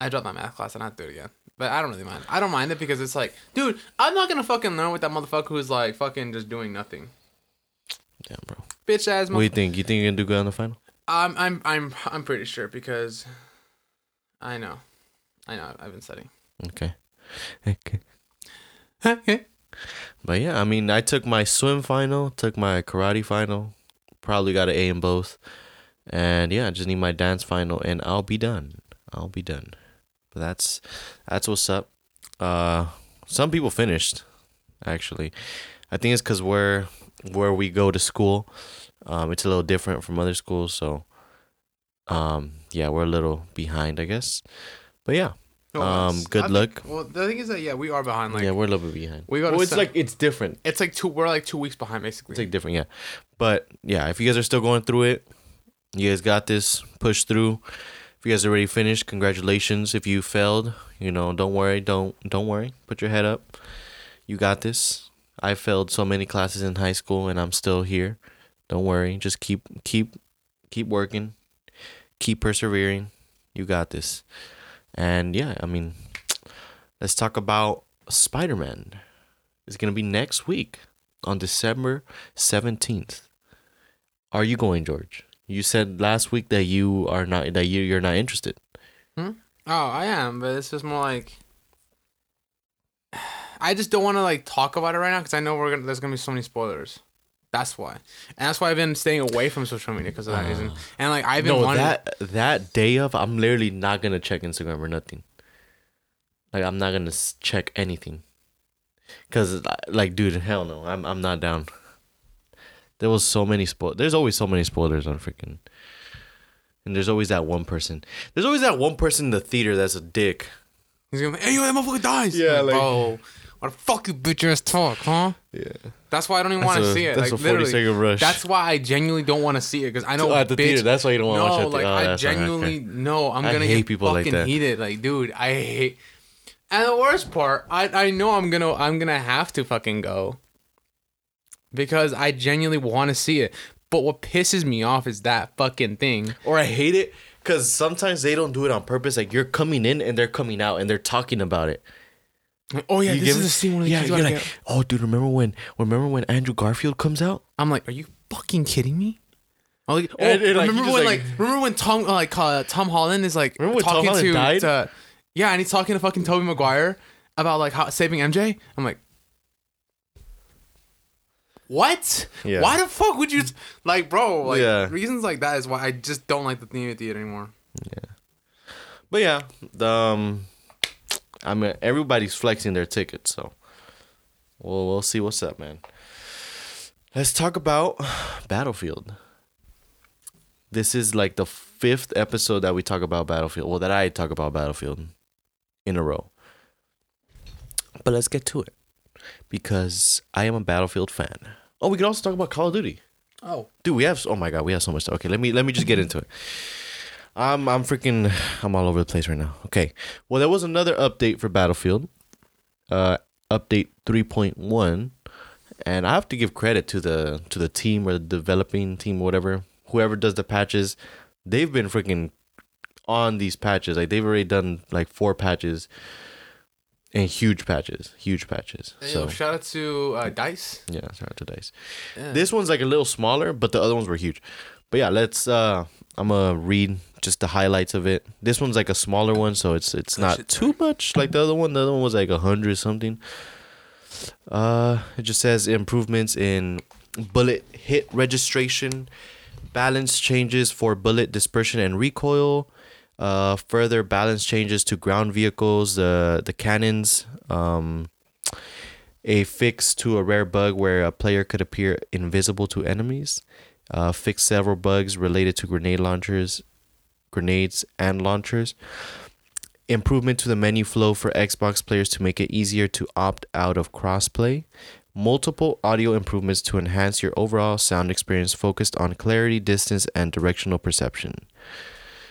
Speaker 2: I dropped my math class and I have to do it again. But I don't really mind. I don't mind it because it's like, dude, I'm not going to fucking learn with that motherfucker who's like fucking just doing nothing.
Speaker 3: Damn, bro.
Speaker 2: Bitch ass
Speaker 3: What do you think? You think you're gonna do good on the final?
Speaker 2: I'm I'm I'm I'm pretty sure because I know. I know. I've been studying.
Speaker 3: Okay. Okay.
Speaker 2: Okay.
Speaker 3: But yeah, I mean, I took my swim final, took my karate final, probably got an A in both, and yeah, I just need my dance final, and I'll be done. I'll be done. That's that's what's up. Uh, some people finished. Actually, I think it's because where where we go to school, um, it's a little different from other schools. So, um, yeah, we're a little behind, I guess. But yeah,
Speaker 2: No,
Speaker 3: Um, good
Speaker 2: I
Speaker 3: luck.
Speaker 2: think- well, the thing is that yeah, we are behind. Like
Speaker 3: yeah, we're a little bit behind.
Speaker 2: we go to
Speaker 3: Well, it's like it's different.
Speaker 2: it's like two. We're like two weeks behind basically.
Speaker 3: It's like different, yeah. But yeah, if you guys are still going through it, you guys got this. Push through. If you guys already finished, congratulations. If you failed, you know, don't worry. Don't don't worry. Put your head up. You got this. I failed so many classes in high school, and I'm still here. Don't worry. Just keep keep keep working. Keep persevering. You got this. And yeah, I mean, let's talk about Spider Man. It's gonna be next week on December 17th. Are you going, George? You said last week that you are not that you you're not interested. Hmm?
Speaker 2: Oh, I am, but it's just more like I just don't want to like talk about it right now because I know we're gonna there's gonna be so many spoilers. That's why, and that's why I've been staying away from social media because of that reason. Ah. And like I've been
Speaker 3: no,
Speaker 2: wanting.
Speaker 3: that that day of, I'm literally not gonna check Instagram or nothing. Like I'm not gonna check anything. Cause like, dude, hell no, I'm I'm not down. There was so many spoil. There's always so many spoilers on freaking. And there's always that one person. There's always that one person in the theater that's a dick.
Speaker 2: He's gonna be, hey yo, that motherfucker dies.
Speaker 3: Yeah,
Speaker 2: I'm
Speaker 3: like-
Speaker 2: bro, what the fuck you bitch ass talk, huh?
Speaker 3: Yeah.
Speaker 2: That's why I don't even want to see it.
Speaker 3: that's
Speaker 2: like
Speaker 3: a 40
Speaker 2: literally,
Speaker 3: rush.
Speaker 2: That's why I genuinely don't want to see it because I know
Speaker 3: Oh, at the
Speaker 2: bitch,
Speaker 3: theater. That's why you don't want to
Speaker 2: no,
Speaker 3: watch it.
Speaker 2: like
Speaker 3: oh,
Speaker 2: I
Speaker 3: that's okay.
Speaker 2: genuinely no. I'm
Speaker 3: I
Speaker 2: gonna
Speaker 3: hate
Speaker 2: get
Speaker 3: people like
Speaker 2: fucking
Speaker 3: that.
Speaker 2: heated. Like, dude, I hate. And the worst part, I I know I'm gonna I'm gonna have to fucking go because I genuinely want to see it. But what pisses me off is that fucking thing.
Speaker 3: Or I hate it because sometimes they don't do it on purpose. Like you're coming in and they're coming out and they're talking about it.
Speaker 2: Like, oh yeah,
Speaker 3: You
Speaker 2: this is the scene
Speaker 3: yeah, you're like,
Speaker 2: get-
Speaker 3: oh, dude, remember when? Remember when Andrew Garfield comes out?
Speaker 2: I'm like, are you fucking kidding me? I'm like, oh,
Speaker 3: And- and, like,
Speaker 2: remember when
Speaker 3: like-
Speaker 2: like, remember when Tom uh, like uh, Tom Holland is like
Speaker 3: Remember when Tom
Speaker 2: talking
Speaker 3: Holland
Speaker 2: to,
Speaker 3: died?
Speaker 2: to yeah, and he's talking to fucking Tobey Maguire about like how saving MJ. I'm like, what?
Speaker 3: Yeah.
Speaker 2: Why the fuck would you like, bro? Like
Speaker 3: Yeah.
Speaker 2: reasons like that is why I just don't like the theme of theater anymore.
Speaker 3: Yeah, but yeah, the, um, I mean, everybody's flexing their tickets, so we'll we'll see what's up, man. Let's talk about Battlefield. This is like the fifth episode that we talk about Battlefield. Well, that I talk about Battlefield in a row. But let's get to it because I am a Battlefield fan. Oh, we could also talk about Call of Duty.
Speaker 2: Oh,
Speaker 3: Dude, we have oh my god, we have so much stuff. Okay, let me let me just get into it. I'm I'm freaking I'm all over the place right now. Okay. Well, there was another update for Battlefield. Uh update 3.1 and I have to give credit to the to the team or the developing team or whatever, whoever does the patches. They've been freaking on these patches. Like they've already done like four patches and huge patches, huge patches.
Speaker 2: Hey,
Speaker 3: So
Speaker 2: yo, shout out to uh, Dice.
Speaker 3: yeah, shout out to Dice.
Speaker 2: Yeah.
Speaker 3: This one's like a little smaller, but the other ones were huge. But yeah, let's. uh I'm gonna read just the highlights of it. This one's like a smaller one, so it's it's
Speaker 2: Good
Speaker 3: not too much like the other one. The other one was like a hundred something. Uh, it just says improvements in bullet hit registration, balance changes for bullet dispersion and recoil. Uh, further balance changes to ground vehicles, the the cannons. Um, a fix to a rare bug where a player could appear invisible to enemies. Uh, fix several bugs related to grenade launchers, grenades and launchers. Improvement to the menu flow for Xbox players to make it easier to opt out of crossplay. Multiple audio improvements to enhance your overall sound experience focused on clarity, distance, and directional perception.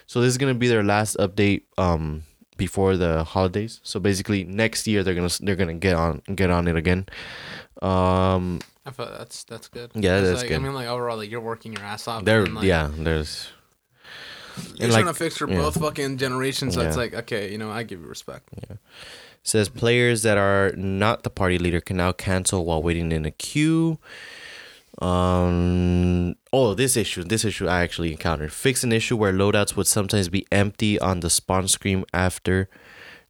Speaker 3: So this is gonna be their last update um, before the holidays. So basically, next year they're gonna they're gonna get on get on it again. Um,
Speaker 2: I feel that's that's good.
Speaker 3: Yeah, that's
Speaker 2: like,
Speaker 3: good.
Speaker 2: I mean, like overall, like you're working your ass off.
Speaker 3: there,
Speaker 2: like,
Speaker 3: yeah, there's
Speaker 2: You're trying
Speaker 3: like,
Speaker 2: to fix for
Speaker 3: yeah.
Speaker 2: both fucking generations, so it's like okay, you know, I give you respect. Yeah.
Speaker 3: Says players that are not the party leader can now cancel while waiting in a queue. Um. Oh, this issue. This issue I actually encountered. Fix an issue where loadouts would sometimes be empty on the spawn screen after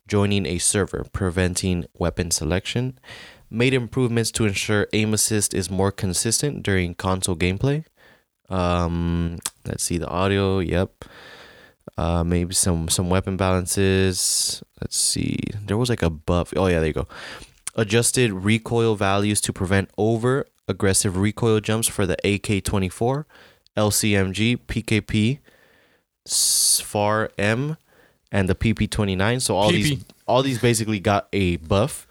Speaker 3: joining a server, preventing weapon selection. Made improvements to ensure aim assist is more consistent during console gameplay. Um. Let's see the audio. Yep. Uh, maybe some some weapon balances. Let's see. There was like a buff. Oh yeah, there you go. adjusted recoil values to prevent over aggressive recoil jumps for the AK-24, LCMG, PKP, SFAR M, and the PP-29. So all these all these basically got a buff.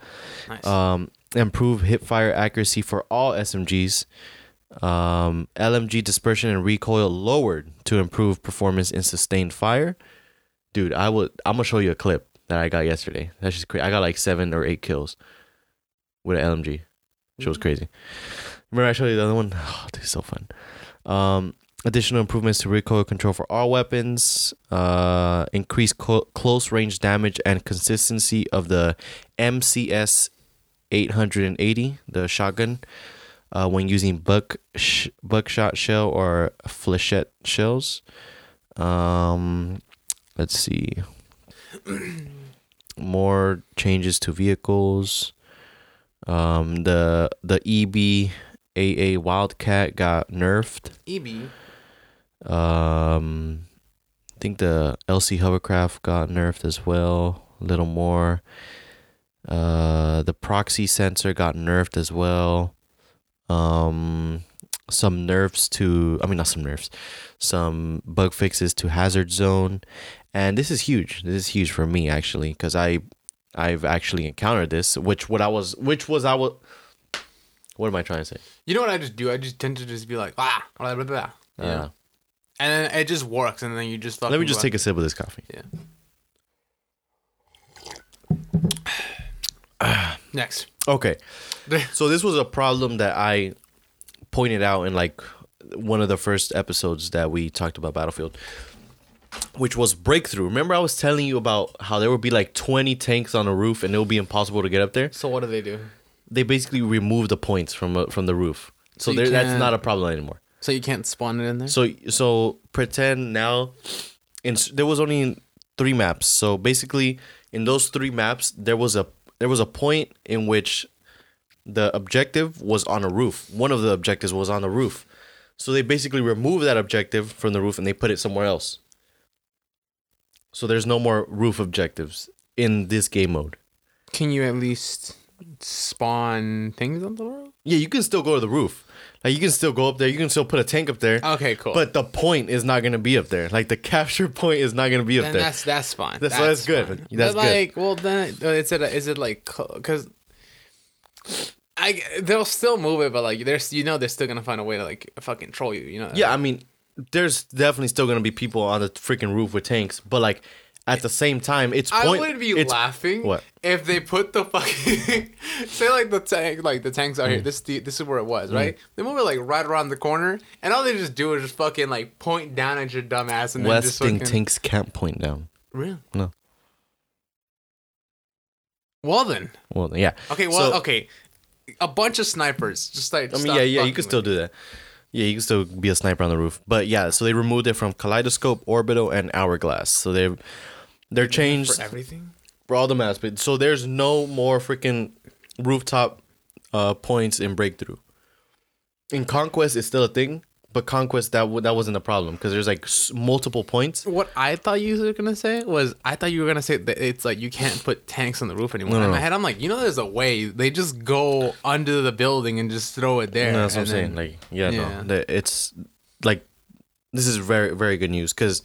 Speaker 2: Nice.
Speaker 3: Um, improve hip fire accuracy for all SMGs. Um, LMG dispersion and recoil lowered to improve performance in sustained fire. Dude, I will. I'm gonna show you a clip that I got yesterday. That's just crazy. I got like seven or eight kills with an LMG. Shit was crazy. Remember I showed you the other one? Oh, dude, so fun. Um, additional improvements to recoil control for all weapons. Uh, increased co- close range damage and consistency of the MCS 880, the shotgun, uh, when using buck sh- buckshot shell or flechette shells. Um, let's see. More changes to vehicles. Um, the the EB AA Wildcat got nerfed.
Speaker 2: EB.
Speaker 3: Um, I think the LC hovercraft got nerfed as well, a little more. Uh, the proxy sensor got nerfed as well. Um, some nerfs to, I mean, not some nerfs, some bug fixes to hazard zone, and this is huge. This is huge for me actually, because I, I've actually encountered this, which what I was, which was I was. What am I trying to say?
Speaker 2: You know what I just do? I just tend to just be like ah, blah, blah, blah.
Speaker 3: Uh,
Speaker 2: Yeah. And then it just works, and then you just
Speaker 3: let me just take a sip of this coffee. Yeah.
Speaker 2: Next.
Speaker 3: Okay. So this was a problem that I pointed out in like one of the first episodes that we talked about Battlefield, which was breakthrough. Remember I was telling you about how there would be like 20 tanks on a roof and it would be impossible to get up there?
Speaker 2: So what do they do?
Speaker 3: They basically remove the points from uh, from the roof. So,
Speaker 2: So
Speaker 3: there, that's
Speaker 2: can't-
Speaker 3: a problem anymore.
Speaker 2: So you can't spawn it in there.
Speaker 3: So so pretend now in s- there was only three maps. So basically in those three maps there was a there was a point in which the objective was on a roof. One of the objectives was on the roof. So they basically removed that objective from the roof and they put it somewhere else. So there's no more roof objectives in this game mode.
Speaker 2: Can you at least spawn things on the roof?
Speaker 3: Yeah, you can still go to the roof. Like you can still go up there. You can still put a tank up there.
Speaker 2: Okay, cool.
Speaker 3: But the point is not gonna be up there. Like the capture point is not gonna be up
Speaker 2: then
Speaker 3: there.
Speaker 2: that's that's fine.
Speaker 3: That's- that's good.
Speaker 2: fine.
Speaker 3: That's
Speaker 2: but
Speaker 3: good.
Speaker 2: like, well, then uh, is it is it like because I they'll still move it, but like there's you know they're still gonna find a way to like fucking troll you. You know?
Speaker 3: Yeah, I mean, there's definitely still gonna be people on the freaking roof with tanks, but like at the same time, it's
Speaker 2: I
Speaker 3: point.
Speaker 2: would be
Speaker 3: it's,
Speaker 2: laughing
Speaker 3: what?
Speaker 2: if they put the fucking say like the tank like the tanks
Speaker 3: Mm.
Speaker 2: out here. This the, this is where it was, right? They move it like right around the corner, and all they just do is just fucking like point down at your dumb ass and then just fucking.
Speaker 3: tanks can't point down.
Speaker 2: Really?
Speaker 3: No.
Speaker 2: Well then,
Speaker 3: Well, yeah.
Speaker 2: okay. Well,
Speaker 3: So-
Speaker 2: okay. A bunch of snipers, just like.
Speaker 3: I mean, yeah, yeah, you can still
Speaker 2: me.
Speaker 3: do that. Yeah, you can still be a sniper on the roof. But yeah, so they removed it from Kaleidoscope, Orbital, and Hourglass. So they've they're changed
Speaker 2: for everything.
Speaker 3: for all the maps. But so there's no more freaking rooftop uh, points in Breakthrough. In Conquest, it's still a thing, but Conquest that w- that wasn't a problem because there's like s- multiple points.
Speaker 2: What I thought you were gonna say was I thought you were gonna say that it's like you can't put tanks on the roof anymore.
Speaker 3: No, no,
Speaker 2: In my
Speaker 3: no.
Speaker 2: head, I'm like, you know, there's a way. They just go under the building and just throw it there.
Speaker 3: No, that's what I'm
Speaker 2: and
Speaker 3: saying. Like, yeah,
Speaker 2: Yeah.
Speaker 3: no, the- it's like this is very, very good news because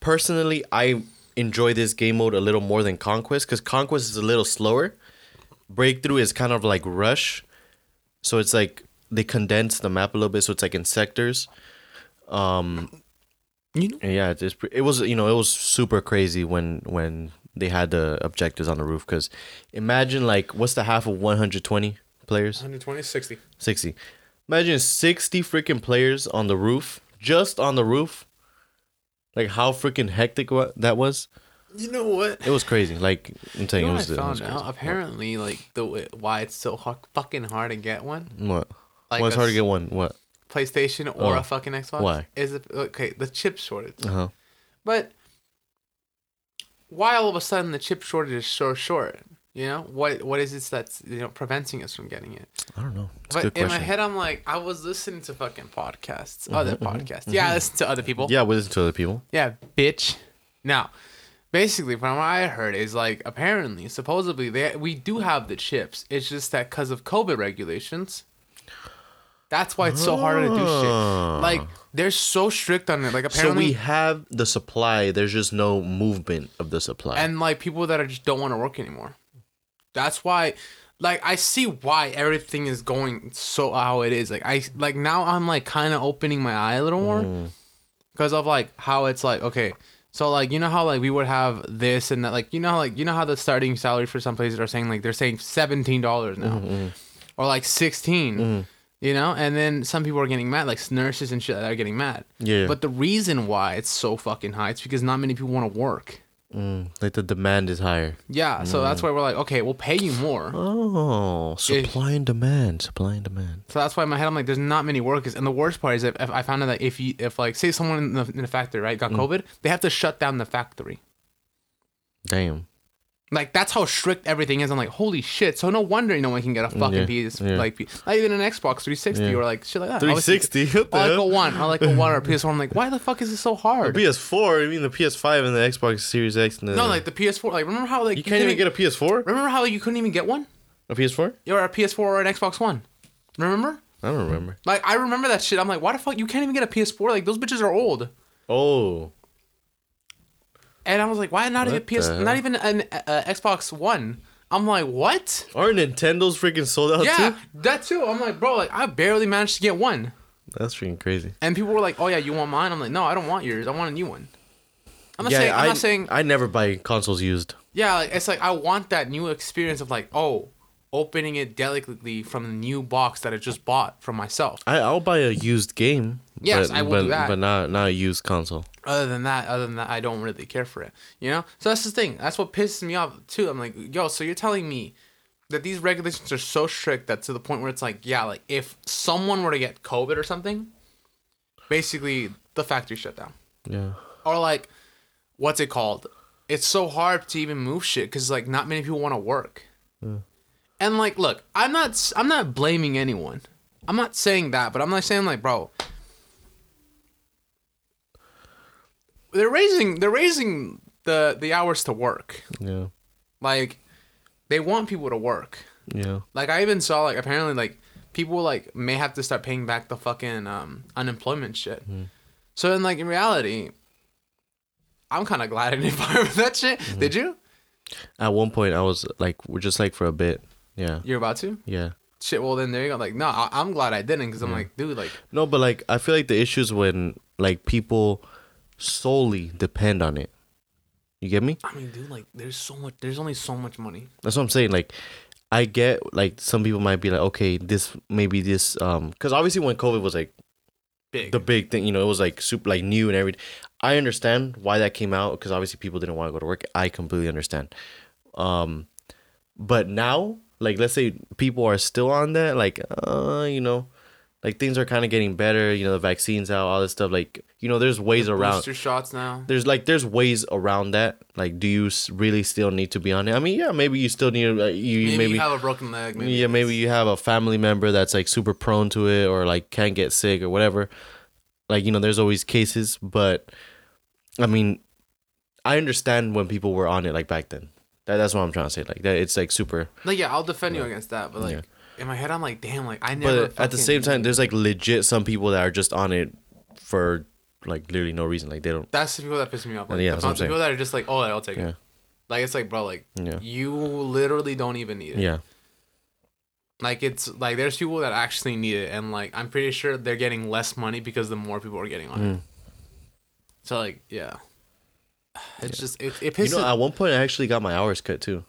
Speaker 3: personally, I enjoy this game mode a little more than Conquest because Conquest is a little slower. Breakthrough is kind of like Rush, so it's like they condense the map a little bit, so it's like in sectors. Um,
Speaker 2: you know,
Speaker 3: yeah, it's, it's pre- it was you know it was super crazy when when they had the objectives on the roof because imagine like what's the half of 120 players
Speaker 2: 120, 60.
Speaker 3: 60. Imagine 60 freaking players on the roof, just on the roof. Like how freaking hectic wa- that was.
Speaker 2: You know what?
Speaker 3: It was crazy. Like I'm telling
Speaker 2: You
Speaker 3: you,
Speaker 2: know
Speaker 3: it
Speaker 2: what
Speaker 3: was,
Speaker 2: I
Speaker 3: it was
Speaker 2: found out?
Speaker 3: crazy.
Speaker 2: Apparently, like the why it's so hu- fucking hard to get one,
Speaker 3: What?
Speaker 2: Like
Speaker 3: well, it's hard to get one. What?
Speaker 2: PlayStation or
Speaker 3: Oh.
Speaker 2: a fucking Xbox.
Speaker 3: Why?
Speaker 2: Is it okay? The chip shortage.
Speaker 3: Uh huh.
Speaker 2: But why all of a sudden the chip shortage is so short? You know what? What is it that's you know preventing us from getting it?
Speaker 3: I don't know. It's
Speaker 2: But in my head, I'm like, I was listening to fucking podcasts, mm-hmm, other mm-hmm, podcasts. Mm-hmm. Yeah, I listen to other people.
Speaker 3: yeah, we listen to other people.
Speaker 2: Yeah, bitch. Now, basically from what I heard is like apparently supposedly they we do have the chips. It's just that because of COVID regulations. That's why it's so hard to do shit. Ah. Like they're so strict on it. Like apparently, So
Speaker 3: we have the supply. There's just no movement of the supply.
Speaker 2: and like people that are just don't want to work anymore. That's why, like I see why everything is going so how it is. Like I like now I'm like kind of opening my eye a little more mm. because of like how it's like okay. So like you know how like we would have this and that like you know how like you know how the starting salary for some places are saying like they're saying seventeen dollars now mm-hmm. or like 16 mm. You know and then some people are getting mad like nurses and shit that are getting mad
Speaker 3: Yeah.
Speaker 2: but the reason why it's so fucking high it's because not many people want to work
Speaker 3: Mm, like the demand is higher.
Speaker 2: yeah so that's why we're like okay we'll pay you more
Speaker 3: Oh, supply and demand. Supply and demand.
Speaker 2: so that's why in my head i'm like there's not many workers and the worst part is if, if i found out that if you if like say someone in the, in the factory right got covid they have to shut down the factory
Speaker 3: Damn.
Speaker 2: Like that's how strict everything is. I'm like, holy shit! So no wonder no one can get a fucking
Speaker 3: Yeah,
Speaker 2: PS,
Speaker 3: yeah.
Speaker 2: like not even an Xbox 360
Speaker 3: Yeah.
Speaker 2: or like shit like that.
Speaker 3: 360. What
Speaker 2: I like a one. I like a one or a PS4. I'm like, why the fuck is it so hard?
Speaker 3: PS4. You mean the PS5 and the Xbox Series X? And the,
Speaker 2: no, like the PS4. Like remember how like
Speaker 3: you can't even get a PS4.
Speaker 2: Remember how you couldn't even get one?
Speaker 3: A PS4?
Speaker 2: Or a PS4 or an Xbox One. Remember?
Speaker 3: I don't remember.
Speaker 2: Like I remember that shit. I'm like, why the fuck you can't even get a PS4? Like those bitches are old.
Speaker 3: Oh,
Speaker 2: And I was like, why not even PS? Not even an uh, Xbox One. I'm like, what?
Speaker 3: are Nintendo's freaking sold out
Speaker 2: yeah,
Speaker 3: too?
Speaker 2: that too. I'm like, bro, like I barely managed to get one.
Speaker 3: That's freaking crazy.
Speaker 2: And people were like, "Oh yeah, you want mine?" I'm like, "No, I don't want yours. I want a new one." I'm not
Speaker 3: yeah,
Speaker 2: saying. I'm
Speaker 3: I,
Speaker 2: not saying.
Speaker 3: I never buy consoles used.
Speaker 2: Yeah, like, it's like I want that new experience of like, oh, opening it delicately from the new box that I just bought from myself.
Speaker 3: I, I'll buy a used game.
Speaker 2: Yes,
Speaker 3: but,
Speaker 2: I will
Speaker 3: but,
Speaker 2: do that.
Speaker 3: But not not a used console.
Speaker 2: Other than that, other than that, I don't really care for it. You know. So that's the thing. That's what pisses me off too. I'm like, yo, so you're telling me that these regulations are so strict that to the point where it's like, yeah, like if someone were to get COVID or something, basically the factory shut down.
Speaker 3: Yeah.
Speaker 2: or like what's it called it's so hard to even move shit because like not many people want to work and like look i'm not i'm not blaming anyone i'm not saying that but i'm not saying like bro they're raising they're raising the the hours to work
Speaker 3: Yeah.
Speaker 2: like they want people to work
Speaker 3: Yeah.
Speaker 2: like i even saw like apparently like people like may have to start paying back the fucking um unemployment shit so then like in reality i'm kind of glad i didn't fire with that shit did you
Speaker 3: At one point, I was like, we're just like for a bit. Yeah.
Speaker 2: you're about to
Speaker 3: Yeah.
Speaker 2: shit well then there you go like no I- i'm glad i didn't because i'm like dude like
Speaker 3: No, but like I feel like the issues when like people solely depend on it. You get me?
Speaker 2: i mean dude like there's so much there's only so much money
Speaker 3: That's what I'm saying. Like, I get like some people might be like, okay, this maybe this um, because obviously when COVID was like
Speaker 2: big
Speaker 3: the big thing, you know, it was like super like new and everything. I understand why that came out because obviously people didn't want to go to work. I completely understand. Um, but now, like, let's say people are still on that, like, uh, you know, like things are kind of getting better. You know, the vaccines out, all this stuff. Like, you know, there's ways around.
Speaker 2: booster shots now
Speaker 3: There's like there's ways around that. Like, do you really still need to be on it? I mean, yeah, maybe you still need uh, you
Speaker 2: maybe,
Speaker 3: maybe,
Speaker 2: you have a broken leg maybe
Speaker 3: yeah, maybe you have a family member that's like super prone to it or like can't get sick or whatever. Like, you know, there's always cases, but I mean, I understand when people were on it like back then. That, that's what I'm trying to say. Like that it's like super
Speaker 2: like yeah i'll defend you against that but like
Speaker 3: Yeah.
Speaker 2: In my head i'm like damn like i never
Speaker 3: but at the same time there's like legit some people that are just on it for like literally no reason. Like they don't
Speaker 2: that's the people that piss me off like,
Speaker 3: Yeah,
Speaker 2: the,
Speaker 3: that's what I'm
Speaker 2: the people that are just like oh i'll take
Speaker 3: Yeah.
Speaker 2: it like it's like bro like
Speaker 3: Yeah.
Speaker 2: you literally don't even need it
Speaker 3: Yeah.
Speaker 2: Like it's like there's people that actually need it, and like I'm pretty sure they're getting less money because the more people are getting on
Speaker 3: Mm.
Speaker 2: it. So like yeah, it's just it, it
Speaker 3: You know, at one point I actually got my hours cut too.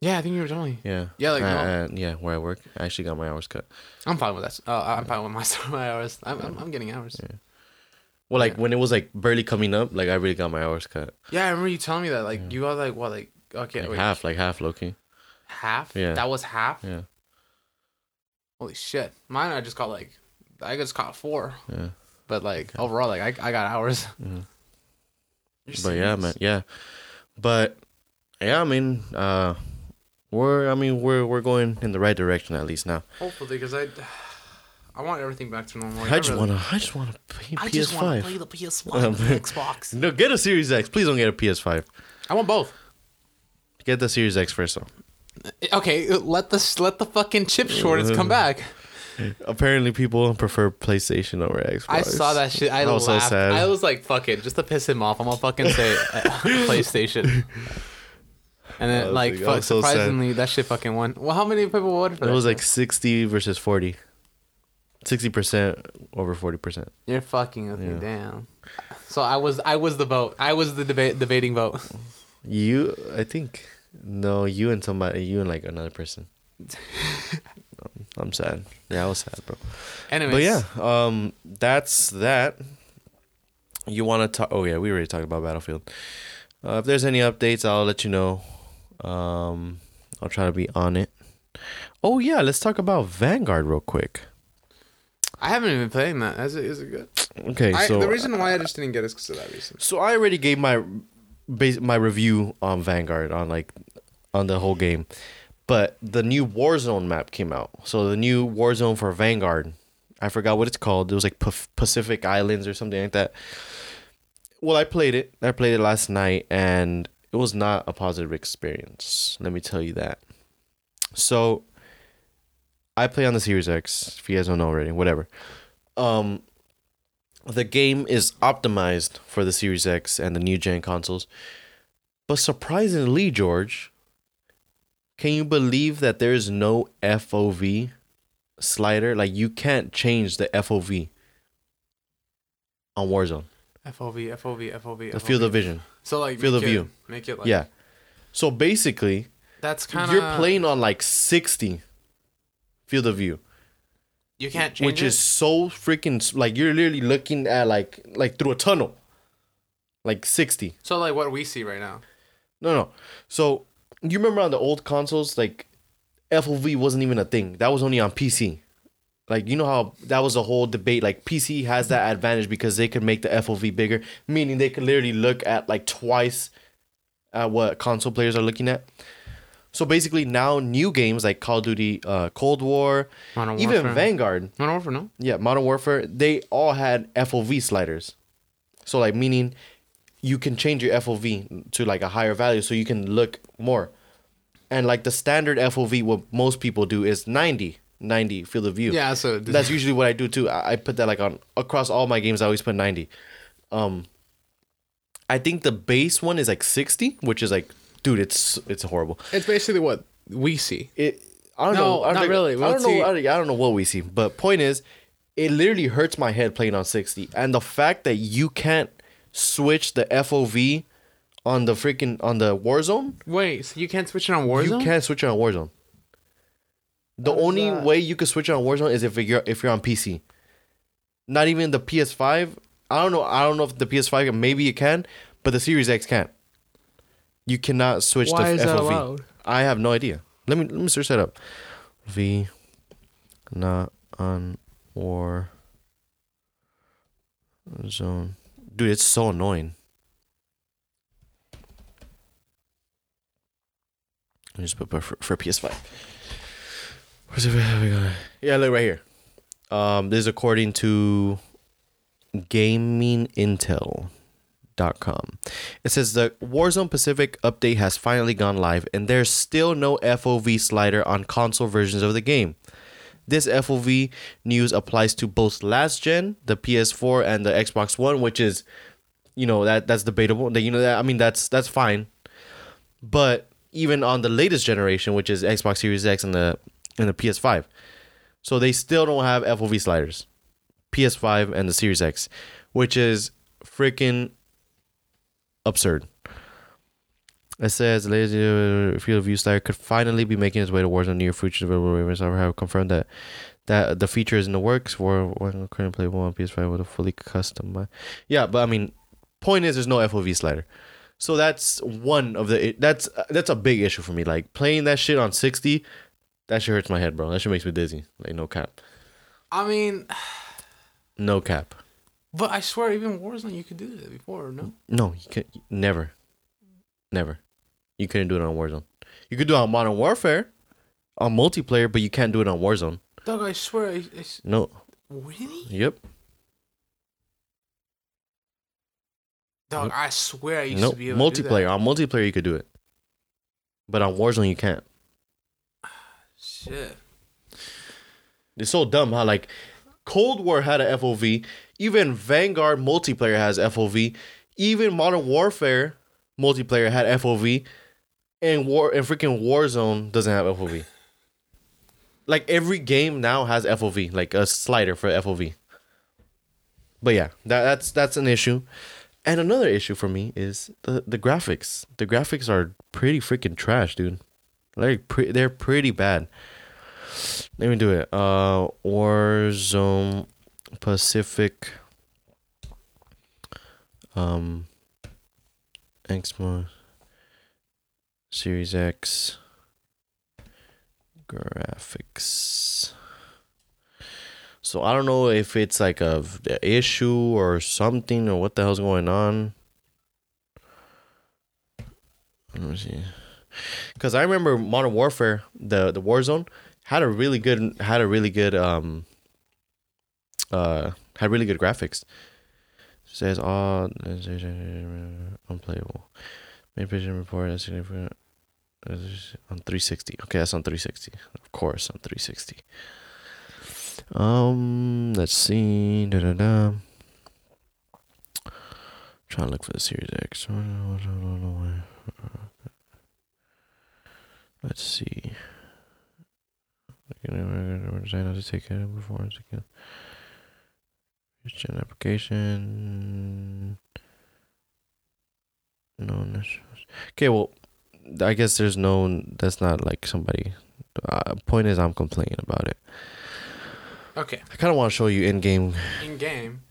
Speaker 2: Yeah, I think you were telling me.
Speaker 3: Yeah.
Speaker 2: Yeah, like,
Speaker 3: uh,
Speaker 2: no.
Speaker 3: uh, yeah, where I work, I actually got my hours cut.
Speaker 2: I'm fine with that. Uh, I'm fine with my my hours. I'm I'm, I'm getting hours. Yeah.
Speaker 3: Well, like
Speaker 2: Yeah.
Speaker 3: when it was like barely coming up, like I really got my hours cut.
Speaker 2: Yeah, I remember you telling me that. Like you got like what like okay
Speaker 3: Like
Speaker 2: wait
Speaker 3: half, like half, Loki.
Speaker 2: half.
Speaker 3: Yeah.
Speaker 2: That was half.
Speaker 3: Yeah.
Speaker 2: Holy shit! Mine I just got like I just caught four,
Speaker 3: Yeah.
Speaker 2: but like overall like I I got hours.
Speaker 3: Mhm. But yeah, man, yeah. But yeah, I mean, uh, we're, I mean, we're we're going in the right direction at least now.
Speaker 2: Hopefully, because I, I want everything back to normal. Like,
Speaker 3: I just
Speaker 2: really-
Speaker 3: wanna, I just wanna play
Speaker 2: I just want to play
Speaker 3: PS5.
Speaker 2: the PS5 and the Xbox.
Speaker 3: No, get a Series X. Please don't get a PS5.
Speaker 2: I want both.
Speaker 3: Get the Series X first though.
Speaker 2: Okay, let the let the fucking chip shortage come back.
Speaker 3: Apparently, people prefer PlayStation over Xbox.
Speaker 2: I saw that shit. I
Speaker 3: That was so sad.
Speaker 2: I was like, "Fuck it," just to piss him off. I'm gonna fucking say uh, PlayStation. And then, like,
Speaker 3: like- I
Speaker 2: fuck,
Speaker 3: was so sad.
Speaker 2: surprisingly, that shit fucking won. Well, how many people voted for
Speaker 3: It
Speaker 2: that?
Speaker 3: was
Speaker 2: shit?
Speaker 3: like sixty versus forty. Sixty percent over forty percent.
Speaker 2: You're fucking with me, damn. So I was, I was the vote. I was the debate, debating vote.
Speaker 3: You, I think, no, you and somebody, you and like another person. I'm sad. Yeah, I was sad, bro.
Speaker 2: Anyways,
Speaker 3: But yeah, um, that's that. You want to talk? Oh yeah, we already talked about Battlefield. Uh, if there's any updates, I'll let you know. Um, I'll try to be on it. Oh yeah, let's talk about Vanguard real quick.
Speaker 2: I haven't even playing that. Is it, is it good?
Speaker 3: Okay,
Speaker 2: I,
Speaker 3: so
Speaker 2: the reason why I just didn't get it is because of that reason.
Speaker 3: So I already gave my base my review on Vanguard on like on the whole game. But the new Warzone map came out. So the new Warzone for Vanguard. I forgot what it's called. It was like Pacific Islands or something like that. Well, I played it. I played it last night and it was not a positive experience. Let me tell you that. So I play on the Series X, if you guys don't know already, whatever. Um the game is optimized for the Series X and the new gen consoles. But surprisingly, George, can you believe that there is no FOV slider? Like you can't change the FOV on Warzone.
Speaker 2: FOV, FOV, FOV.
Speaker 3: The field of vision.
Speaker 2: So like
Speaker 3: field of
Speaker 2: it-
Speaker 3: view.
Speaker 2: Make it like
Speaker 3: Yeah. So basically,
Speaker 2: That's kind of
Speaker 3: you're playing on like 60 field of view.
Speaker 2: You can't change
Speaker 3: which
Speaker 2: it?
Speaker 3: is so freaking like you're literally looking at like like through a tunnel. Like 60.
Speaker 2: so like what we see right now.
Speaker 3: No, no. So you remember on the old consoles, like FOV wasn't even a thing. That was only on PC. Like you know how that was a whole debate. Like PC has that advantage because they could make the FOV bigger, meaning they could literally look at like twice at what console players are looking at. So basically, now new games like Call of Duty, uh, Cold War,
Speaker 2: Modern
Speaker 3: even
Speaker 2: Warfare.
Speaker 3: Vanguard,
Speaker 2: Modern Warfare, no.
Speaker 3: yeah, Modern Warfare, they all had FOV sliders. So like meaning you can change your FOV to like a higher value so you can look more. And like the standard FOV what most people do is 90, 90 field of view.
Speaker 2: Yeah, so
Speaker 3: That's usually what I do too. I, I put that like on across all my games I always put 90. Um I think the base one is like 60, which is like dude, it's it's horrible.
Speaker 2: it's basically what we see.
Speaker 3: It I don't
Speaker 2: No,
Speaker 3: know. I don't
Speaker 2: not really.
Speaker 3: I don't know. I don't, I don't know what we see, but point is, it literally hurts my head playing on sixty, and the fact that you can't switch the FOV on the freaking on the Warzone,
Speaker 2: Wait, so you can't switch it on Warzone?
Speaker 3: you can't switch it on Warzone. The only
Speaker 2: that-
Speaker 3: way you can switch it on Warzone is if you're if you're on PC. Not even the PS5. I don't know. I don't know if the PS5 maybe it can, but the Series X can't. You cannot switch
Speaker 2: Why
Speaker 3: the
Speaker 2: is that
Speaker 3: FOV.
Speaker 2: allowed?
Speaker 3: I have no idea. Let me let me search that up. V not on war zone. Dude, it's so annoying. Let me just put for, for PS5. Where's it? Yeah, look right here. Um, this is according to GamingIntel.com. It says the Warzone Pacific update has finally gone live, and there's still no FOV slider on console versions of the game. This FOV news applies to both last gen, the PS4 and the Xbox One, which is, you know, that that's debatable. That you know that I mean that's that's fine, but even on the latest generation, which is Xbox Series X and the and the PS5, so they still don't have FOV sliders. PS5 and the Series X, which is freaking absurd. It says latest uh, field of view slider could finally be making its way towards Warzone near future available Ravens have confirmed that that the feature is in the works for one current playable on PS5 with a fully custom. Yeah, but I mean, point is there's no FOV slider. So that's one of the that's that's a big issue for me. Like playing that shit on 60, that shit hurts my head, bro. That shit makes me dizzy. Like no cap.
Speaker 2: I mean,
Speaker 3: No cap.
Speaker 2: but I swear, even Warzone, you could do that before, no?
Speaker 3: No, you can never. Never. You couldn't do it on Warzone. You could do it on Modern Warfare, on multiplayer, but you can't do it on Warzone.
Speaker 2: Doug, I swear, I, I
Speaker 3: No.
Speaker 2: really?
Speaker 3: Yep.
Speaker 2: Dog, I swear I used
Speaker 3: Nope.
Speaker 2: to be able
Speaker 3: Multiplayer. On multiplayer, you could do it. But on Warzone, you can't.
Speaker 2: Shit.
Speaker 3: It's so dumb how like Cold War had a FOV. Even Vanguard multiplayer has FOV. Even Modern Warfare multiplayer had FOV. And War and freaking Warzone doesn't have FOV. Like every game now has FOV, like a slider for FOV. But yeah, that, that's that's an issue. And another issue for me is the, the graphics. The graphics are pretty freaking trash, dude. Like pre- they're pretty bad. Let me do it. Uh, Warzone Pacific. Um. Series X graphics. So I don't know if it's like a issue or something or what the hell's going on. Let me see. Cause I remember Modern Warfare, the the Warzone had a really good had a really good um uh had really good graphics. says all unplayable. Main vision report is significant on 360. Okay, that's on 360. Of course, on 360. Um, let's see. Da da da. Trying to look for the Series X. Let's see. Design how to take care of performance again. Gen application. No. Okay, well, I guess there's no. That's not like somebody. Uh, point is, I'm complaining about it.
Speaker 2: Okay.
Speaker 3: I kind of want to show you in game.
Speaker 2: In game.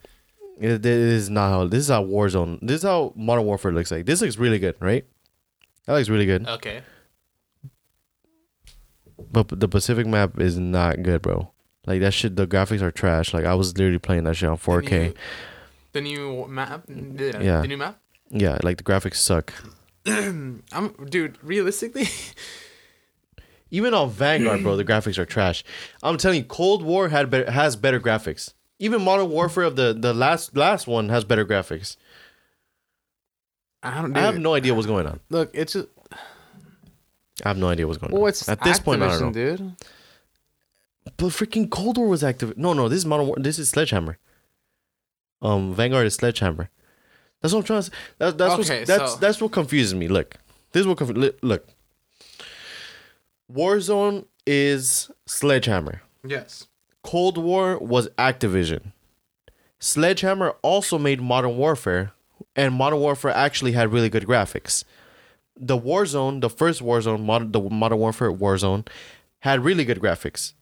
Speaker 3: It, this is not how. This is how Warzone. This is how Modern Warfare looks like. This looks really good, right? That looks really good.
Speaker 2: Okay.
Speaker 3: But the Pacific map is not good, bro. Like that shit. The graphics are trash. Like I was literally playing that shit on 4K.
Speaker 2: The new map. The,
Speaker 3: Yeah.
Speaker 2: The new map.
Speaker 3: Yeah, like the graphics suck.
Speaker 2: I'm dude. Realistically,
Speaker 3: Even on Vanguard, bro, the graphics are trash. I'm telling you, Cold War had better, has better graphics. Even Modern Warfare of the the last last one has better graphics.
Speaker 2: I don't.
Speaker 3: I have no idea what's going on.
Speaker 2: Look, it's just.
Speaker 3: I have no idea what's going
Speaker 2: Well,
Speaker 3: on.
Speaker 2: it's
Speaker 3: At this point, I don't know.
Speaker 2: Dude.
Speaker 3: But freaking Cold War was active. No, no, this is Modern War. This is Sledgehammer. Um, Vanguard is Sledgehammer. That's what I'm trying to. Say. That, that's
Speaker 2: Okay,
Speaker 3: what that's
Speaker 2: so-
Speaker 3: that's what confuses me. Look, this is what li- look. Warzone is Sledgehammer.
Speaker 2: Yes.
Speaker 3: Cold War was Activision. Sledgehammer also made Modern Warfare, and Modern Warfare actually had really good graphics. The Warzone, the first Warzone, modern, the Modern Warfare Warzone, had really good graphics.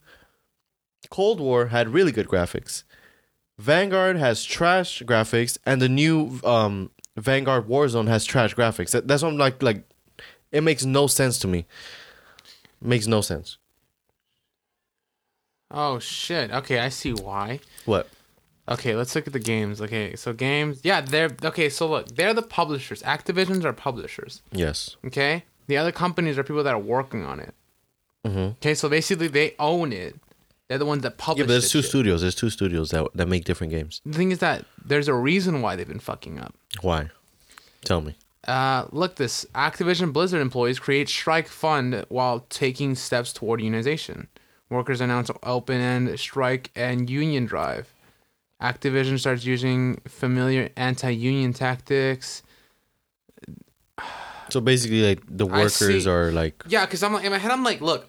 Speaker 3: Cold War had really good graphics. Vanguard has trash graphics, and the new um, Vanguard Warzone has trash graphics. That, that's what I'm like. Like, it makes no sense to me. Makes no sense.
Speaker 2: Oh shit. Okay, I see why.
Speaker 3: What?
Speaker 2: Okay, let's look at the games. Okay, so games. Yeah, they're okay. So look, they're the publishers. Activisions are publishers.
Speaker 3: Yes.
Speaker 2: Okay, the other companies are people that are working on it.
Speaker 3: Mhm.
Speaker 2: Okay, so basically they own it. They're the ones that publish.
Speaker 3: Yeah, but there's two
Speaker 2: shit.
Speaker 3: studios. There's two studios that that make different games.
Speaker 2: The thing is that there's a reason why they've been fucking up.
Speaker 3: Why? Tell me.
Speaker 2: Uh, look, this Activision Blizzard employees create strike fund while taking steps toward unionization. Workers announce open end strike and union drive. Activision starts using familiar anti-union tactics.
Speaker 3: So basically, like the workers are like,
Speaker 2: Yeah, because I'm like in my head, I'm like, look,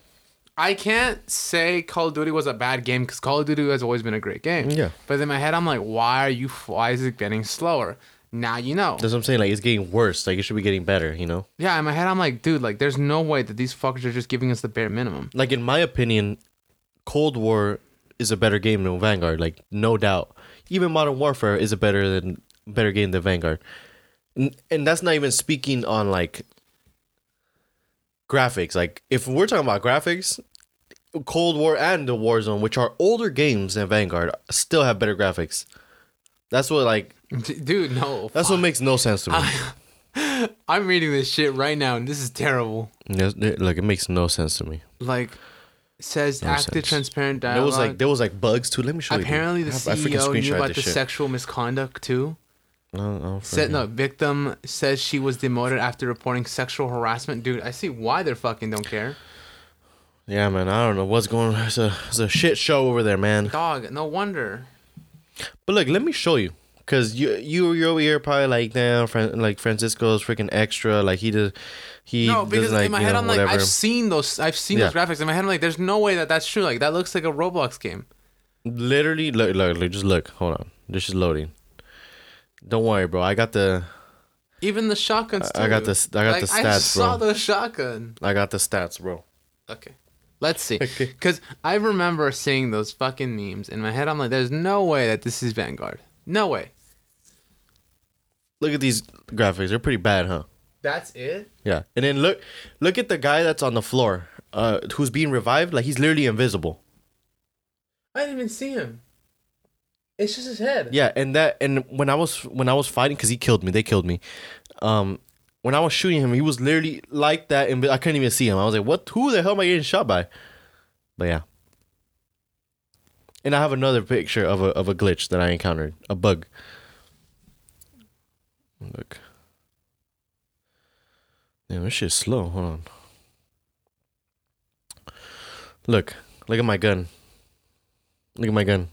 Speaker 2: I can't say Call of Duty was a bad game because Call of Duty has always been a great game.
Speaker 3: Yeah.
Speaker 2: But in my head, I'm like, why are you? Why is it getting slower? Now you know.
Speaker 3: that's what I'm saying. Like it's getting worse. Like it should be getting better. You know.
Speaker 2: Yeah, in my head, I'm like, dude, like, there's no way that these fuckers are just giving us the bare minimum.
Speaker 3: Like in my opinion, Cold War is a better game than Vanguard. Like no doubt. Even Modern Warfare is a better than better game than Vanguard. And, and that's not even speaking on like graphics. Like if we're talking about graphics, Cold War and the Warzone, which are older games than Vanguard, still have better graphics. That's what like
Speaker 2: Dude, no.
Speaker 3: that's what makes no sense to me.
Speaker 2: I'm reading this shit right now, and this is terrible.
Speaker 3: Like it makes no sense to me.
Speaker 2: Like, says
Speaker 3: No
Speaker 2: active,
Speaker 3: sense.
Speaker 2: transparent
Speaker 3: There was like there was like bugs too. Let me show you.
Speaker 2: Apparently, the
Speaker 3: I have- I
Speaker 2: CEO knew about the
Speaker 3: shit.
Speaker 2: sexual misconduct too.
Speaker 3: No, no,
Speaker 2: Said no. Victim says she was demoted after reporting sexual harassment. Dude, I see why they're fucking don't care.
Speaker 3: Yeah, man. I don't know what's going. on. It's a it's a shit show over there, man.
Speaker 2: Dog, no wonder.
Speaker 3: But look, let me show you. Cause you you you're over here probably like damn, Fran- like Francisco's freaking extra. Like he does, he
Speaker 2: No, because
Speaker 3: like
Speaker 2: in my head
Speaker 3: know
Speaker 2: I'm like,
Speaker 3: whatever.
Speaker 2: I've seen those. I've seen those graphics. In my head I'm like, there's no way that that's true. Like that looks like a Roblox game.
Speaker 3: Literally, look, look, look, just look. Hold on, this is loading. Don't worry, bro. I got the
Speaker 2: Even the shotguns. Too.
Speaker 3: I got the I got
Speaker 2: like,
Speaker 3: the
Speaker 2: I
Speaker 3: stats,
Speaker 2: saw
Speaker 3: bro.
Speaker 2: the shotgun.
Speaker 3: I got the stats, bro.
Speaker 2: Okay. Let's see.
Speaker 3: Okay.
Speaker 2: Because I remember seeing those fucking memes. In my head, I'm like, there's no way that this is Vanguard. No way.
Speaker 3: Look at these graphics. They're pretty bad, huh?
Speaker 2: That's it?
Speaker 3: Yeah. And then look, look at the guy that's on the floor, uh, who's being revived. Like he's literally invisible.
Speaker 2: I didn't even see him. It's just his head.
Speaker 3: Yeah, and that and when I was when I was fighting, cause he killed me. They killed me. Um, when I was shooting him, he was literally like that, and I couldn't even see him. I was like, "What? Who the hell am I getting shot by?" But yeah. And I have another picture of a of a glitch that I encountered, a bug. Look. Damn, this shit's slow. Hold on. Look, look at my gun. Look at my gun.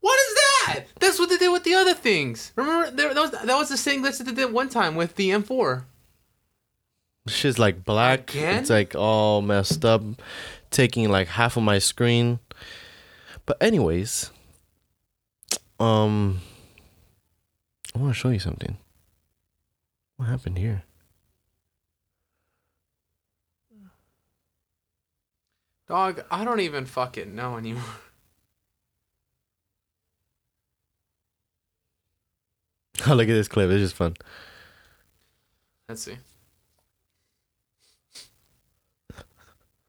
Speaker 2: What is that? That's what they did with the other things. Remember, there, that was that was the same glitch that they did one time with the M4.
Speaker 3: This shit's like black.
Speaker 2: Again?
Speaker 3: It's like all messed up, taking like half of my screen. But anyways, um, I want to show you something. What happened here?
Speaker 2: Dog, I don't even fucking know anymore.
Speaker 3: Oh, look at this clip. It's just fun.
Speaker 2: Let's see.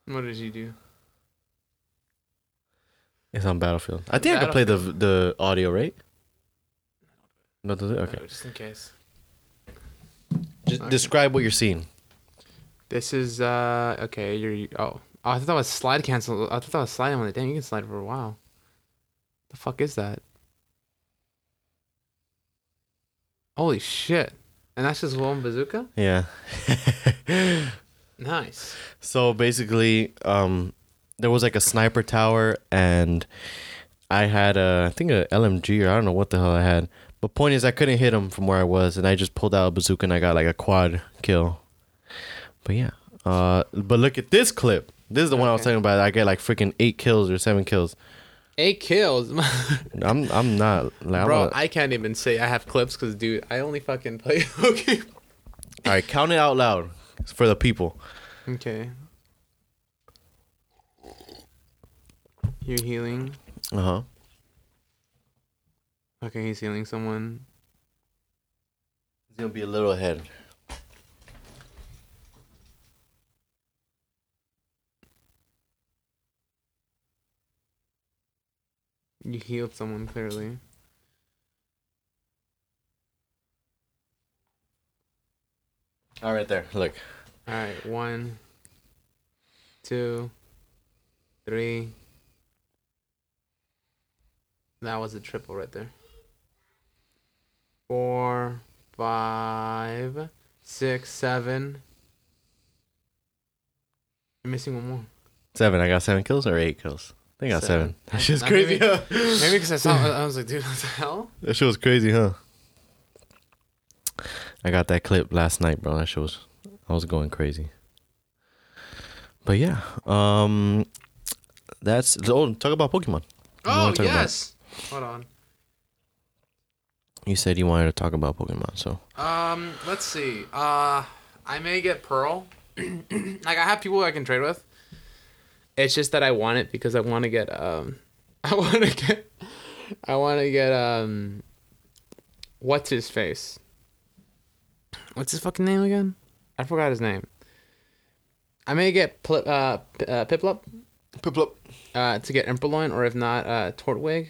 Speaker 2: What did you do?
Speaker 3: It's on Battlefield. I think I can play the the audio, right? No, does it? Okay.
Speaker 2: No, just in case.
Speaker 3: Just
Speaker 2: Okay.
Speaker 3: describe what you're seeing.
Speaker 2: This is uh okay. You're oh. Oh I thought that was slide cancel. I thought that was sliding on the damn. You can slide for a while. The fuck is that? Holy shit! And that's just one bazooka.
Speaker 3: Yeah.
Speaker 2: Nice.
Speaker 3: So basically, um, there was like a sniper tower, and I had a, I think a LMG or I don't know what the hell I had. But point is, I couldn't hit him from where I was, and I just pulled out a bazooka and I got like a quad kill. But yeah, uh, but look at this clip. This is the one I was talking about. I get like freaking eight kills or seven kills.
Speaker 2: Eight kills,
Speaker 3: I'm I'm not like, I'm
Speaker 2: bro.
Speaker 3: not-
Speaker 2: I can't even say I have clips because, dude, I only fucking play. okay.
Speaker 3: all right, count it out loud for the people.
Speaker 2: Okay. You're healing.
Speaker 3: Uh huh.
Speaker 2: Okay, he's healing someone.
Speaker 3: He's gonna be a little ahead.
Speaker 2: You healed someone clearly.
Speaker 3: All right, there. Look.
Speaker 2: All right, one, two, three. That was a triple right there. Four, five, six, seven. I'm missing one more.
Speaker 3: Seven. I got seven kills or eight kills. I think I got seven. That
Speaker 2: Uh,
Speaker 3: crazy.
Speaker 2: maybe-
Speaker 3: huh?
Speaker 2: Maybe because I saw, I was like, dude, what the hell?
Speaker 3: That shit was crazy, huh? I got that clip last night, bro. That shit was I was going crazy. But yeah, um, that's oh, talk about Pokemon. What do you
Speaker 2: Oh yes. Hold on.
Speaker 3: You said you wanted to talk about Pokemon, so
Speaker 2: Um, let's see. Uh, I may get Pearl. like I have people I can trade with. It's just that I want it because I want to get um, I want to get, I want to get um, what's his face? What's his fucking name again? I forgot his name. I may get Pl- uh, P- uh Piplup
Speaker 3: Piplup.
Speaker 2: uh to get Empoleon or if not uh Turtwig.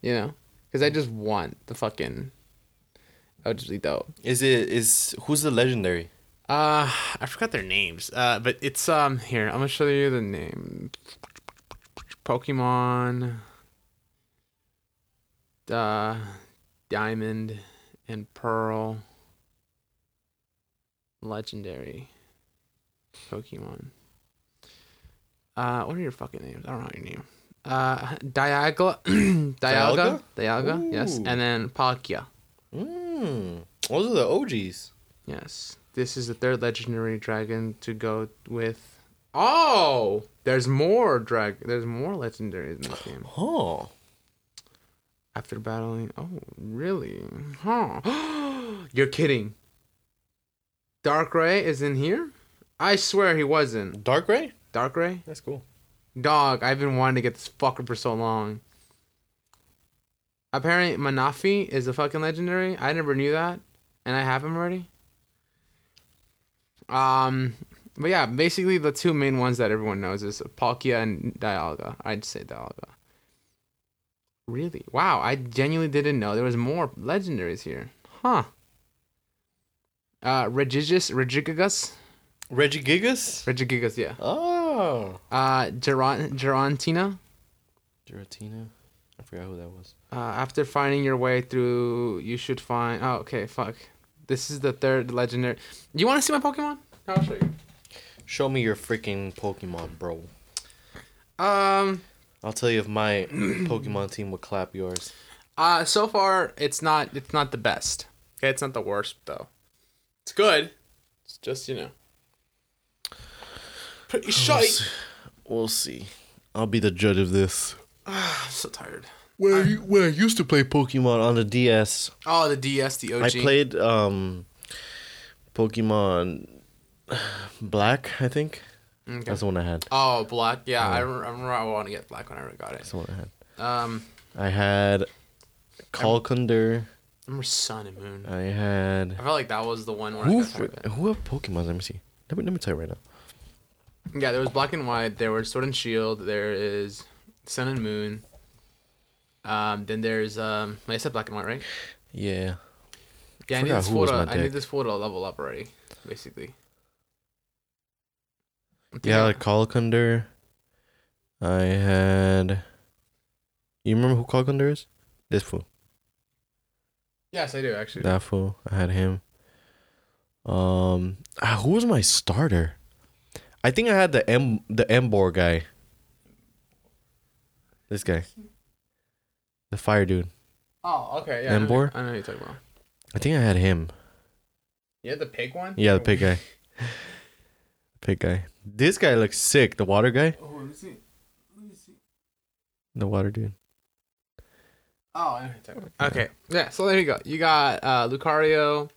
Speaker 2: You know, because I just want the fucking. That would just be dope.
Speaker 3: Is it is who's the legendary?
Speaker 2: Uh, I forgot their names. Uh, but it's um here. I'm gonna show you the name. Pokemon. uh, Diamond and Pearl. Legendary Pokemon. Uh, what are your fucking names? I don't know your name. Uh, Dialga, Dialga, Dialga, yes, and then Palkia.
Speaker 3: Mm, those are the OGs.
Speaker 2: Yes, this is the third legendary dragon to go with. Oh, there's more drag. There's more legendaries in this game.
Speaker 3: Oh.
Speaker 2: After battling, oh really? Huh? You're kidding. Darkrai is in here. I swear he wasn't.
Speaker 3: Darkrai?
Speaker 2: Darkrai,
Speaker 3: That's cool.
Speaker 2: dog. I've been wanting to get this fucker for so long. Apparently, Manaphy is a fucking legendary. I never knew that, and I have him already. Um, but yeah, basically the two main ones that everyone knows is Palkia and Dialga. I'd say Dialga. Really? Wow, I genuinely didn't know there was more legendaries here. Huh. Uh, Regigigas, Regigigas,
Speaker 3: Regigigas?
Speaker 2: Regigigas, yeah.
Speaker 3: Oh.
Speaker 2: Uh, Geron- Gerontina.
Speaker 3: Giratina? I forgot who that was.
Speaker 2: Uh, after finding your way through, you should find. Oh, okay, fuck. This is the third legendary. You want to see my Pokemon? I'll show you.
Speaker 3: Show me your freaking Pokemon, bro.
Speaker 2: Um.
Speaker 3: I'll tell you if my Pokemon team would clap yours.
Speaker 2: Uh. So far, it's not. It's not the best. Okay, it's not the worst though. It's good. It's just you know. Pretty shite.
Speaker 3: We'll see. I'll be the judge of this.
Speaker 2: I'm so tired.
Speaker 3: When I, when I used to play Pokemon on the DS,
Speaker 2: Oh, the DS, the OG.
Speaker 3: I played um Pokemon Black, I think.
Speaker 2: Okay.
Speaker 3: That's the one I had.
Speaker 2: Oh, black. Yeah, I, re- I remember. I want to get black when I got it.
Speaker 3: That's the one I had.
Speaker 2: Um,
Speaker 3: I had Calcunder.
Speaker 2: I remember Sun and Moon.
Speaker 3: I had
Speaker 2: I felt like that was the one where I
Speaker 3: who?
Speaker 2: got tired.
Speaker 3: Who have Pokemon? Let me see. Let me let me tell you right now.
Speaker 2: Yeah, there was Black and White. There was Sword and Shield. There is Sun and Moon. Um, then there's um, I said Black and White, right?
Speaker 3: Yeah.
Speaker 2: Yeah, I need this
Speaker 3: who was
Speaker 2: fool to, I need this fool to level up already, basically.
Speaker 3: Yeah, like Calcunder. I had. You remember who Calcunder is? This fool.
Speaker 2: yes, I do actually.
Speaker 3: That fool. I had him. Um, ah, who was my starter? I think I had the M the Emboar guy. This guy. The fire dude.
Speaker 2: Oh, okay. Yeah, I know,
Speaker 3: Emboar?
Speaker 2: I know who you're talking about.
Speaker 3: I think I had him.
Speaker 2: Yeah, the pig one.
Speaker 3: Yeah, the pig guy. Pig guy. This guy looks sick. The water guy.
Speaker 2: Oh, let me see. Let me see.
Speaker 3: The water dude.
Speaker 2: Oh, I know who you're talking about. Okay, yeah. So there you go. You got uh, Lucario.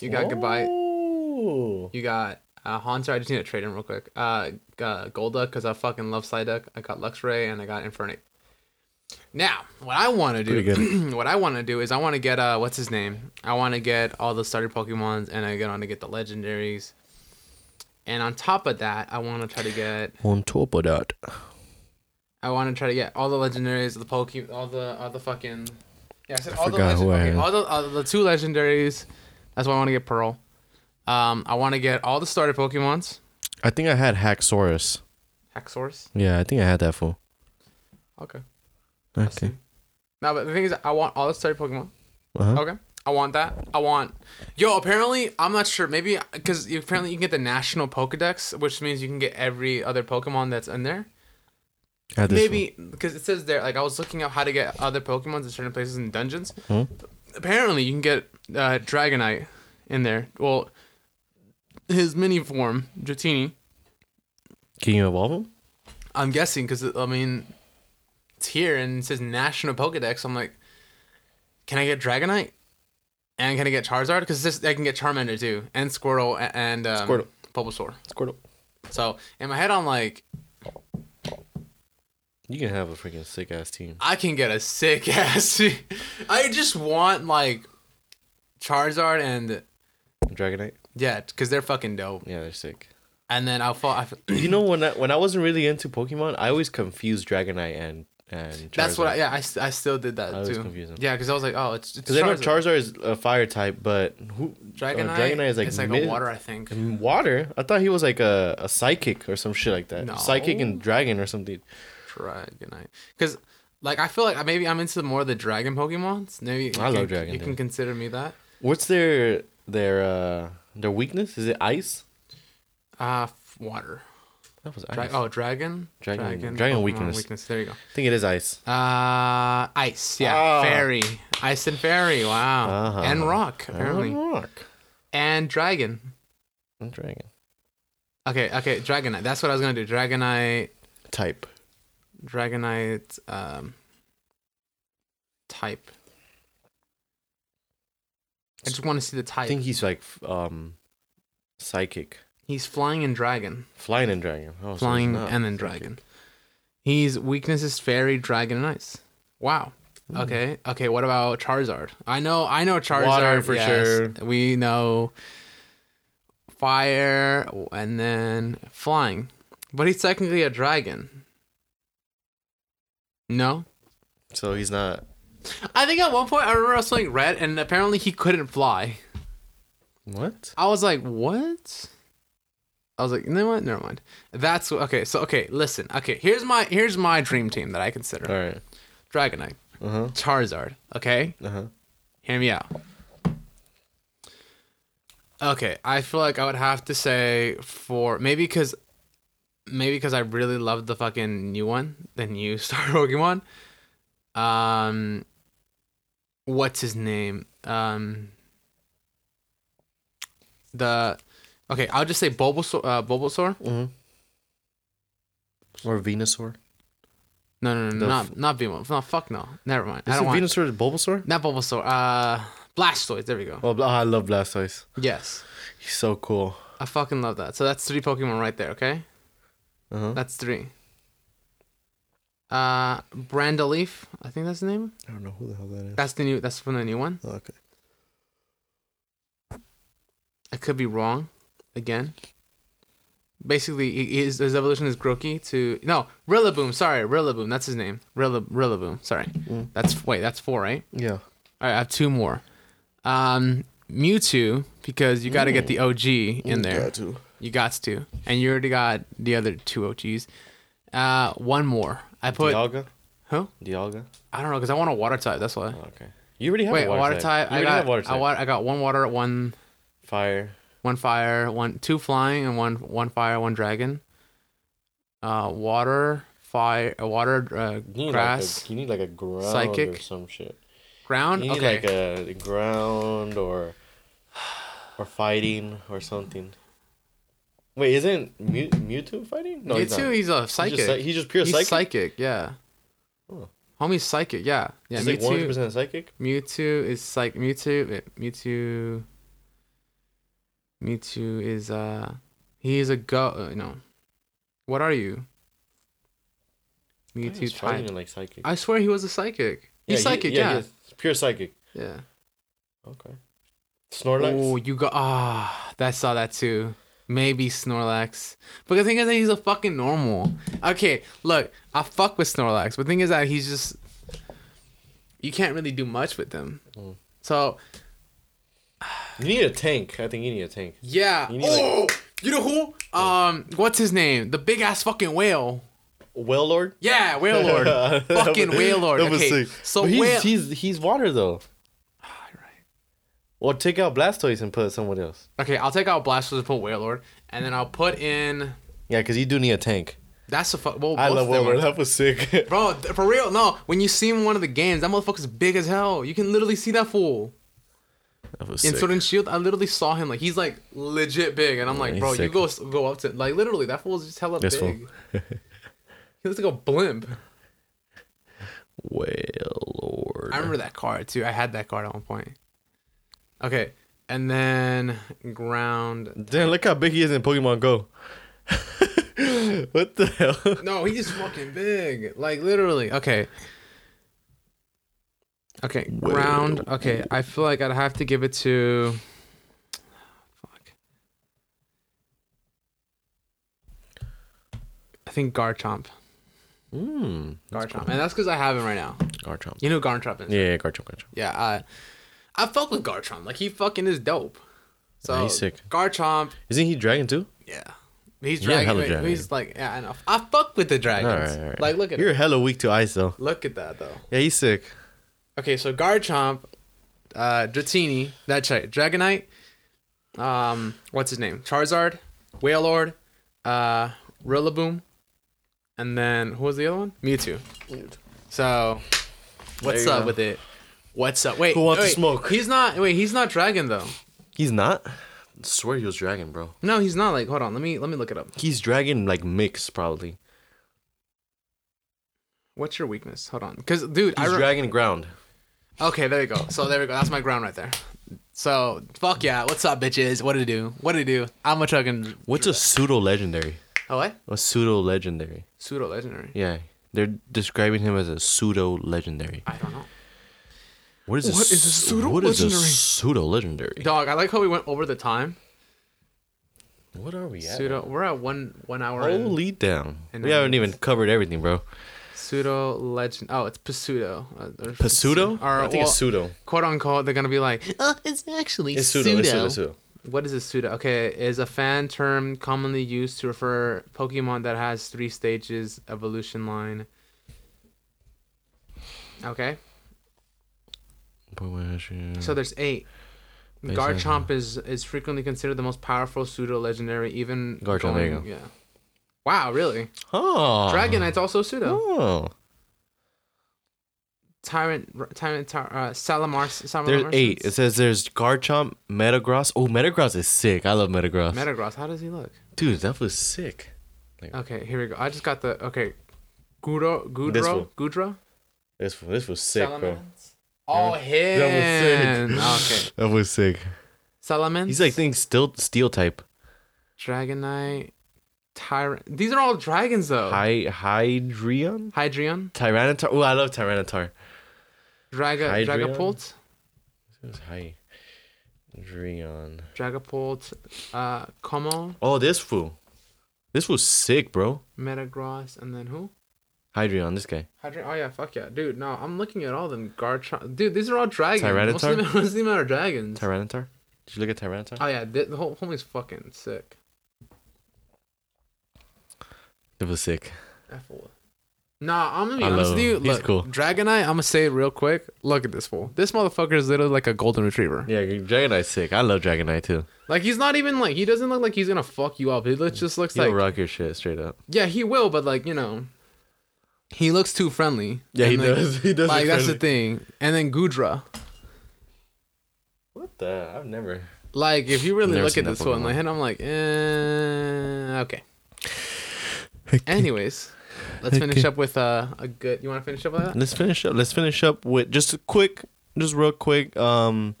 Speaker 2: You got Goodbye.
Speaker 3: Oh.
Speaker 2: You got uh, Haunter. I just need to trade him real quick. Uh, uh Golduck because I fucking love Psyduck. I got Luxray and I got Infernape. Now, what I want to do, what I want to do is I want to get uh, what's his name? I want to get all the starter Pokemons and I get on to get the legendaries. And on top of that, I want to try to get,
Speaker 3: On top of that.
Speaker 2: I want to try to get all the legendaries, the Poke, all the, all the fucking, yeah, I said
Speaker 3: I
Speaker 2: all the,
Speaker 3: forgot who I
Speaker 2: legend, okay, all the, uh, the two legendaries. That's why I want to get Pearl. Um, I want to get all the starter Pokemons.
Speaker 3: I think I had Haxorus.
Speaker 2: Haxorus.
Speaker 3: Yeah, I think I had that fool.
Speaker 2: Okay.
Speaker 3: Okay.
Speaker 2: No, but the thing is, I want all the starter Pokemon.
Speaker 3: Uh-huh.
Speaker 2: Okay. I want that. I want. Yo, apparently, I'm not sure. Maybe because apparently you can get the national Pokedex, which means you can get every other Pokemon that's in there.
Speaker 3: I
Speaker 2: Maybe because it says there, like I was looking up how to get other Pokemon in certain places in dungeons.
Speaker 3: Hmm?
Speaker 2: Apparently, you can get uh, Dragonite in there. Well, his mini form, Dratini.
Speaker 3: one. Can you evolve him?
Speaker 2: I'm guessing because I mean, it's here and it says National Pokedex. I'm like, can I get Dragonite? And can I get Charizard? Because this I can get Charmander too, and Squirtle and um,
Speaker 3: Squirtle.
Speaker 2: Bulbasaur.
Speaker 3: Squirtle.
Speaker 2: So in my head, I'm like,
Speaker 3: You can have a freaking sick ass team.
Speaker 2: I can get a sick ass. I just want like Charizard and
Speaker 3: Dragonite.
Speaker 2: yeah, because they're fucking dope.
Speaker 3: Yeah, they're sick.
Speaker 2: And then I'll fall. I,
Speaker 3: you know when I, when I wasn't really into Pokemon, I always confused Dragonite and and Charizard.
Speaker 2: that's what. I, yeah, I, I still did that
Speaker 3: I
Speaker 2: too. Yeah, because I was like, oh, it's
Speaker 3: Because I know Charizard is a fire type, but who
Speaker 2: Dragonite,
Speaker 3: uh, Dragonite is like,
Speaker 2: it's like
Speaker 3: mid-
Speaker 2: a water, I think.
Speaker 3: Water? I thought he was like a, a psychic or some shit like that.
Speaker 2: No.
Speaker 3: Psychic and dragon or something.
Speaker 2: Dragonite. Because like I feel like maybe I'm into more of the dragon Pokemons. Maybe you
Speaker 3: I love
Speaker 2: can-
Speaker 3: dragon,
Speaker 2: You
Speaker 3: dude.
Speaker 2: can consider me that.
Speaker 3: What's their their uh their weakness? Is it ice?
Speaker 2: Uh, water.
Speaker 3: That was ice.
Speaker 2: Dra- oh, dragon.
Speaker 3: Dragon- dragon
Speaker 2: Pokemon
Speaker 3: weakness.
Speaker 2: There you go.
Speaker 3: I think it is ice.
Speaker 2: Uh, ice. Yeah,
Speaker 3: Ah.
Speaker 2: fairy. Ice and fairy. Wow.
Speaker 3: Uh-huh.
Speaker 2: And rock apparently.
Speaker 3: Oh, rock.
Speaker 2: And dragon.
Speaker 3: And dragon.
Speaker 2: Okay. Okay. Dragonite. That's what I was gonna do. Dragonite.
Speaker 3: Type.
Speaker 2: Dragonite. Um. Type. I just want to see the type.
Speaker 3: I think he's like um psychic.
Speaker 2: He's flying and dragon.
Speaker 3: Flying and dragon. Oh,
Speaker 2: flying
Speaker 3: not
Speaker 2: and then dragon. He's weakness is fairy, dragon, and ice. Wow. Hmm. Okay. Okay. What about Charizard? I know. I know Charizard
Speaker 3: Water for
Speaker 2: yes.
Speaker 3: sure.
Speaker 2: We know fire and then flying, but he's technically a dragon. No.
Speaker 3: So he's not
Speaker 2: I think at one point I remember I was playing red, and apparently he couldn't fly.
Speaker 3: what?
Speaker 2: I was like, what? I was like, you know what? Never mind. That's okay. So okay, listen. Okay, here's my here's my dream team that I consider.
Speaker 3: All right.
Speaker 2: Dragonite,
Speaker 3: Uh-huh.
Speaker 2: Charizard. Okay,
Speaker 3: Uh-huh.
Speaker 2: hear me out. Okay, I feel like I would have to say for maybe because maybe because I really love the fucking new one, the new Star Pokemon. Um, what's his name? Um, the okay, I'll just say Bulbasaur. Uh, Bulbasaur.
Speaker 3: Mhm. Or Venusaur?
Speaker 2: No, no, no,
Speaker 3: The
Speaker 2: not
Speaker 3: f-
Speaker 2: not Venom. No, fuck no. Never mind. I
Speaker 3: Is it
Speaker 2: want
Speaker 3: Venusaur Bulbasaur?
Speaker 2: not Bulbasaur. Uh, Blastoise. There we go.
Speaker 3: Oh, I love Blastoise.
Speaker 2: Yes.
Speaker 3: He's so cool.
Speaker 2: I fucking love that. So that's three Pokemon right there, okay?
Speaker 3: Uh-huh.
Speaker 2: That's three. Uh Brandaleaf, I think that's the name.
Speaker 3: I don't know who the hell that is.
Speaker 2: That's the new that's from the new one.
Speaker 3: Oh, okay.
Speaker 2: I could be wrong again. Basically, his, his evolution is Grookey to no Rillaboom. Sorry, Rillaboom. That's his name. Rilla, Rillaboom. Sorry,
Speaker 3: Mm.
Speaker 2: that's wait. That's four, right?
Speaker 3: Yeah.
Speaker 2: All right, I have two more. Um, Mewtwo because you got to get the OG in there.
Speaker 3: Got to.
Speaker 2: You got to, and you already got the other two OGs. Uh, one more. I put
Speaker 3: Dialga?
Speaker 2: who?
Speaker 3: Dialga?
Speaker 2: I don't know because I want a water type. That's why.
Speaker 3: Oh, okay. You already have
Speaker 2: Wait,
Speaker 3: a
Speaker 2: water,
Speaker 3: water,
Speaker 2: type.
Speaker 3: You
Speaker 2: I got
Speaker 3: have water
Speaker 2: I,
Speaker 3: type.
Speaker 2: wa- I got one water, one
Speaker 3: Fire.
Speaker 2: One fire, one two flying, and one one fire, one dragon. Uh, water, fire, uh, water, uh,
Speaker 3: You
Speaker 2: grass,
Speaker 3: Like a, you need like a ground or some shit.
Speaker 2: ground.
Speaker 3: You need
Speaker 2: Okay.
Speaker 3: like a ground or or fighting or something. Wait, isn't Mew, Mewtwo fighting? No, he's
Speaker 2: Mewtwo,
Speaker 3: not.
Speaker 2: he's a
Speaker 3: He's
Speaker 2: psychic.
Speaker 3: just, he's just pure
Speaker 2: He's
Speaker 3: psychic.
Speaker 2: psychic. Yeah.
Speaker 3: Oh.
Speaker 2: Homie's psychic. Yeah. Yeah.
Speaker 3: He's like
Speaker 2: Mewtwo.
Speaker 3: 100 percent psychic.
Speaker 2: Mewtwo is psych. Mewtwo. Mewtwo. Mewtwo is uh, he is a go. Uh, no, what are you? Mewtwo type.
Speaker 3: like psychic.
Speaker 2: I swear he was a psychic. He's
Speaker 3: he-
Speaker 2: psychic. Yeah.
Speaker 3: he's pure psychic.
Speaker 2: Yeah.
Speaker 3: Okay. Snorlax.
Speaker 2: Oh, you got ah. I saw that too. Maybe Snorlax. But the thing is that he's a fucking normal. Okay, look, I fuck with Snorlax. But the thing is that he's just you can't really do much with him.
Speaker 3: Mm.
Speaker 2: So
Speaker 3: You need a tank. I think you need a tank.
Speaker 2: yeah.
Speaker 3: You need,
Speaker 2: oh, you know who? Um, what's his name? The big ass fucking whale.
Speaker 3: Wailord.
Speaker 2: Yeah, Wailord. fucking Wailord.
Speaker 3: That was
Speaker 2: Okay,
Speaker 3: sick.
Speaker 2: so
Speaker 3: But he's,
Speaker 2: whale.
Speaker 3: he's he's water though.
Speaker 2: Ah, right.
Speaker 3: Well, take out Blastoise and put someone else.
Speaker 2: Okay, I'll take out Blastoise and put Wailord, and then I'll put in.
Speaker 3: Yeah, because you do need a tank.
Speaker 2: That's a fuck. well,
Speaker 3: I love
Speaker 2: of
Speaker 3: Wailord. That was sick.
Speaker 2: Bro, th- for real, no. When you see him in one of the games, that motherfucker's big as hell. You can literally see that fool.
Speaker 3: That was
Speaker 2: In
Speaker 3: sick.
Speaker 2: Sword and Shield, I literally saw him like he's like legit big, and I'm like, bro, you go go up to like literally that fool's just hella
Speaker 3: This
Speaker 2: big. he looks like a blimp.
Speaker 3: Whale Lord.
Speaker 2: I remember that card too. I had that card at one point. Okay, and then ground.
Speaker 3: Damn, look how big he is in Pokemon Go. what the hell?
Speaker 2: No, he's fucking big. Like literally. Okay. Okay, ground. Okay, I feel like I'd have to give it to. Fuck. I think Garchomp.
Speaker 3: Mmm.
Speaker 2: Garchomp, and that's because I have him right now.
Speaker 3: Garchomp.
Speaker 2: You know who Garchomp is.
Speaker 3: Yeah, yeah, Garchomp, Garchomp.
Speaker 2: Yeah, I, I fuck with Garchomp. Like he fucking is dope. So
Speaker 3: Yeah, he's sick.
Speaker 2: Garchomp,
Speaker 3: Isn't he Dragon too?
Speaker 2: yeah, He's
Speaker 3: Yeah,
Speaker 2: dragon.
Speaker 3: hella
Speaker 2: wait,
Speaker 3: dragon.
Speaker 2: He's like, yeah, I know. I fuck with the dragons.
Speaker 3: All right, all right.
Speaker 2: Like, look at
Speaker 3: You're
Speaker 2: it.
Speaker 3: hella weak to ice though.
Speaker 2: Look at that though.
Speaker 3: Yeah, he's sick.
Speaker 2: Okay, so Garchomp, uh, Dratini, that's right, Dragonite, um, what's his name? Charizard, Wailord, uh, Rillaboom, and then who was the other one? Mewtwo. So, what's up
Speaker 3: go.
Speaker 2: with it? What's up? Wait,
Speaker 3: Who wants to smoke?
Speaker 2: He's not. Wait, he's not Dragon though.
Speaker 3: He's not. I swear he was dragon, bro.
Speaker 2: No, he's not. Like, hold on. Let me let me look it up.
Speaker 3: He's dragon like mix probably.
Speaker 2: What's your weakness? Hold on, because dude, I
Speaker 3: He's
Speaker 2: re-
Speaker 3: dragon ground.
Speaker 2: Okay, there you go. So there we go. That's my ground right there. So fuck yeah. What's up, bitches? What did it do? What did it do? I'm a chugging.
Speaker 3: What's a pseudo legendary?
Speaker 2: Oh what?
Speaker 3: A pseudo legendary.
Speaker 2: Pseudo legendary.
Speaker 3: Yeah, they're describing him as a pseudo legendary.
Speaker 2: I don't know.
Speaker 3: What is a,
Speaker 2: What is a pseudo
Speaker 3: What is a
Speaker 2: legendary?
Speaker 3: pseudo legendary?
Speaker 2: Dog, I like how we went over the time.
Speaker 3: What are we at?
Speaker 2: Pseudo. We're at one one hour.
Speaker 3: Holy damn!
Speaker 2: and
Speaker 3: We haven't even covered everything, bro.
Speaker 2: Pseudo legend. Oh, it's pseudo. Uh,
Speaker 3: Pseudo?
Speaker 2: Or,
Speaker 3: I think it's pseudo.
Speaker 2: Quote unquote, they're gonna be like, oh, it's actually
Speaker 3: It's
Speaker 2: pseudo.
Speaker 3: pseudo. It's pseudo. pseudo.
Speaker 2: What is a pseudo? Okay, is a fan term commonly used to refer Pokemon that has three stages evolution line. Okay, so there's eight. Garchomp is is frequently considered the most powerful pseudo legendary, even
Speaker 3: Garchomp.
Speaker 2: Yeah. Wow, really?
Speaker 3: Oh.
Speaker 2: Dragonite's also pseudo.
Speaker 3: Oh.
Speaker 2: Tyrant, Tyrant, Ty- uh, Salamar, Salamar.
Speaker 3: There's eight. It says there's Garchomp, Metagross. Oh, Metagross is sick. I love Metagross.
Speaker 2: Metagross. How does he look?
Speaker 3: Dude, that was sick.
Speaker 2: Okay, here we go. I just got the okay. Gudro,
Speaker 3: This
Speaker 2: Gudro. Goodra.
Speaker 3: This this was sick, bro.
Speaker 2: Oh, him.
Speaker 3: That was sick.
Speaker 2: okay.
Speaker 3: That was sick.
Speaker 2: Salamence.
Speaker 3: He's like think still steel type.
Speaker 2: Dragonite, Tyrant. These are all dragons though.
Speaker 3: Hy Hydreion?
Speaker 2: Hydreion,
Speaker 3: Tyranitar. Oh, I love Tyranitar.
Speaker 2: Draga,
Speaker 3: Hydreion?
Speaker 2: Dragapult,
Speaker 3: It was Hydreion.
Speaker 2: Dragapult, uh, Como,
Speaker 3: Oh, this fool. This was sick, bro.
Speaker 2: Metagross, and then who?
Speaker 3: Hydreion, this guy.
Speaker 2: Hydreion. Oh yeah, fuck yeah, dude. No, I'm looking at all them. Garchomp. Dude, these are all dragons. Most
Speaker 3: Tyranitar?
Speaker 2: of them, most of them are dragons.
Speaker 3: Tyranitar? Did you look at Tyranitar?
Speaker 2: oh yeah, the, the whole homie's fucking sick.
Speaker 3: It was sick.
Speaker 2: That fool. Nah, I'm gonna be
Speaker 3: I
Speaker 2: honest with you. Look,
Speaker 3: cool.
Speaker 2: Dragonite, I'm gonna say it real quick. Look at this fool. This motherfucker is literally like a golden retriever.
Speaker 3: Yeah, Dragonite's sick. I love Dragonite too.
Speaker 2: Like he's not even like he doesn't look like he's gonna fuck you up. He looks, just looks
Speaker 3: He'll
Speaker 2: like
Speaker 3: rock your shit straight up.
Speaker 2: yeah, he will, but like you know, he looks too friendly.
Speaker 3: Yeah, he
Speaker 2: like,
Speaker 3: does. He does.
Speaker 2: Like that's the thing. And then Goodra.
Speaker 3: What the? I've never.
Speaker 2: Like if you really look at this one, like, and I'm like, eh, okay. Anyways, let's finish up with uh, a good. You want to finish up with that?
Speaker 3: Let's finish up. Let's finish up with just a quick, just real quick. Um,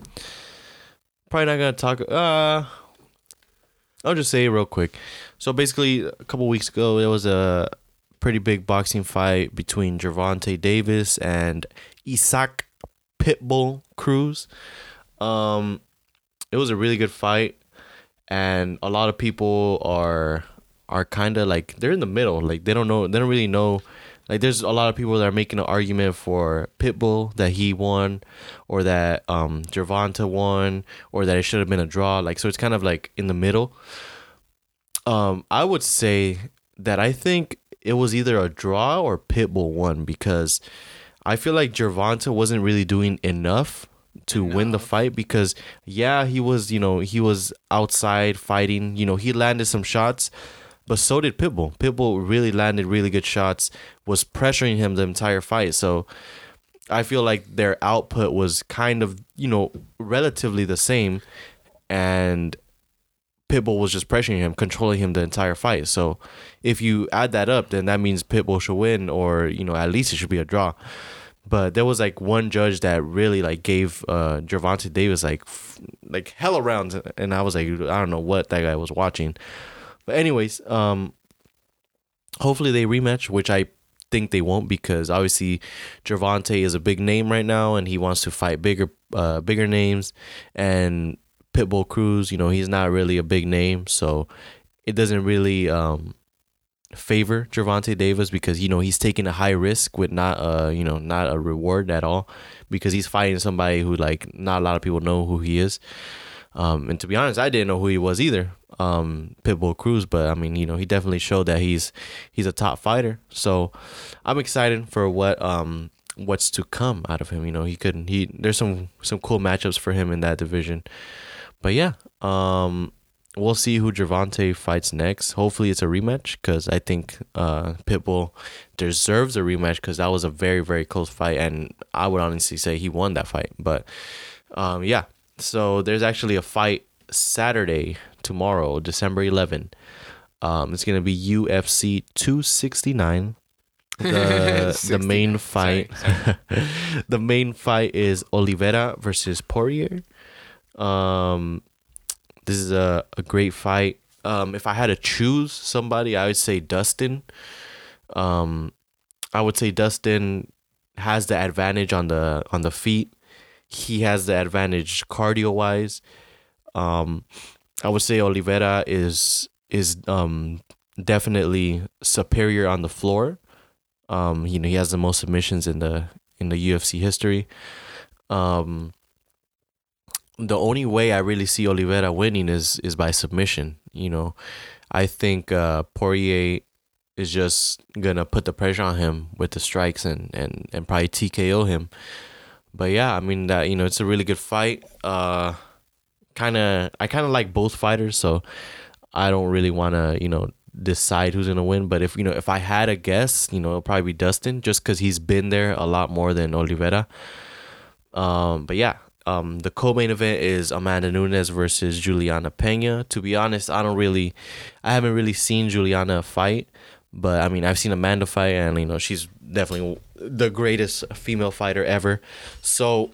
Speaker 3: probably not gonna talk. Uh, I'll just say real quick. So basically, a couple weeks ago, there was a pretty big boxing fight between Gervonta Davis and Isaac Pitbull Cruz. Um, it was a really good fight, and a lot of people are are kind of like they're in the middle. Like they don't know. They don't really know. Like there's a lot of people that are making an argument for Pitbull that he won, or that um Gervonta won, or that it should have been a draw. Like so, it's kind of like in the middle. Um, I would say that I think it was either a draw or Pitbull won because I feel like Gervonta wasn't really doing enough to win the fight because yeah, he was, you know, he was outside fighting, you know, he landed some shots, but so did Pitbull. Pitbull really landed really good shots, was pressuring him the entire fight. So I feel like their output was kind of, you know, relatively the same and Pitbull was just pressuring him, controlling him the entire fight. So if you add that up, then that means Pitbull should win, or you know at least it should be a draw. But there was like one judge that really like gave uh Gervonta Davis like f- like hella rounds, and I was like I don't know what that guy was watching. But anyways, um, hopefully they rematch, which I think they won't because obviously Gervonta is a big name right now, and he wants to fight bigger uh bigger names, and Pitbull Cruz, you know, he's not really a big name, so it doesn't really um favor Gervonta Davis because you know he's taking a high risk with not a you know not a reward at all because he's fighting somebody who like not a lot of people know who he is. Um, and to be honest, I didn't know who he was either, um, Pitbull Cruz. But I mean, you know, he definitely showed that he's he's a top fighter. So I'm excited for what um what's to come out of him. You know, he couldn't. he there's some some cool matchups for him in that division. But yeah, um, we'll see who Gervonta fights next. Hopefully, it's a rematch because I think uh, Pitbull deserves a rematch because that was a very very close fight, and I would honestly say he won that fight. But um, yeah, so there's actually a fight Saturday tomorrow, December 11. Um, it's gonna be UFC 269. The the main
Speaker 2: 69.
Speaker 3: fight,
Speaker 2: Sorry,
Speaker 3: the main fight is Oliveira versus Poirier. Um, this is a, a great fight. Um, if I had to choose somebody, I would say Dustin. Um, I would say Dustin has the advantage on the on the feet. He has the advantage cardio wise. Um, I would say Oliveira is is um definitely superior on the floor. Um, you know, he has the most submissions in the in the UFC history. Um, the only way I really see Oliveira winning is is by submission. You know, I think uh, Poirier is just gonna put the pressure on him with the strikes and and and probably TKO him. But yeah, I mean that you know it's a really good fight. Uh, kind of I kind of like both fighters, so I don't really want to you know decide who's gonna win. But if you know if I had a guess, you know it'll probably be Dustin, just because he's been there a lot more than Oliveira. Um, but yeah, um, the co-main event is Amanda Nunes versus Juliana Pena. To be honest, I don't really, I haven't really seen Juliana fight, but I mean I've seen Amanda fight, and you know she's definitely the greatest female fighter ever. So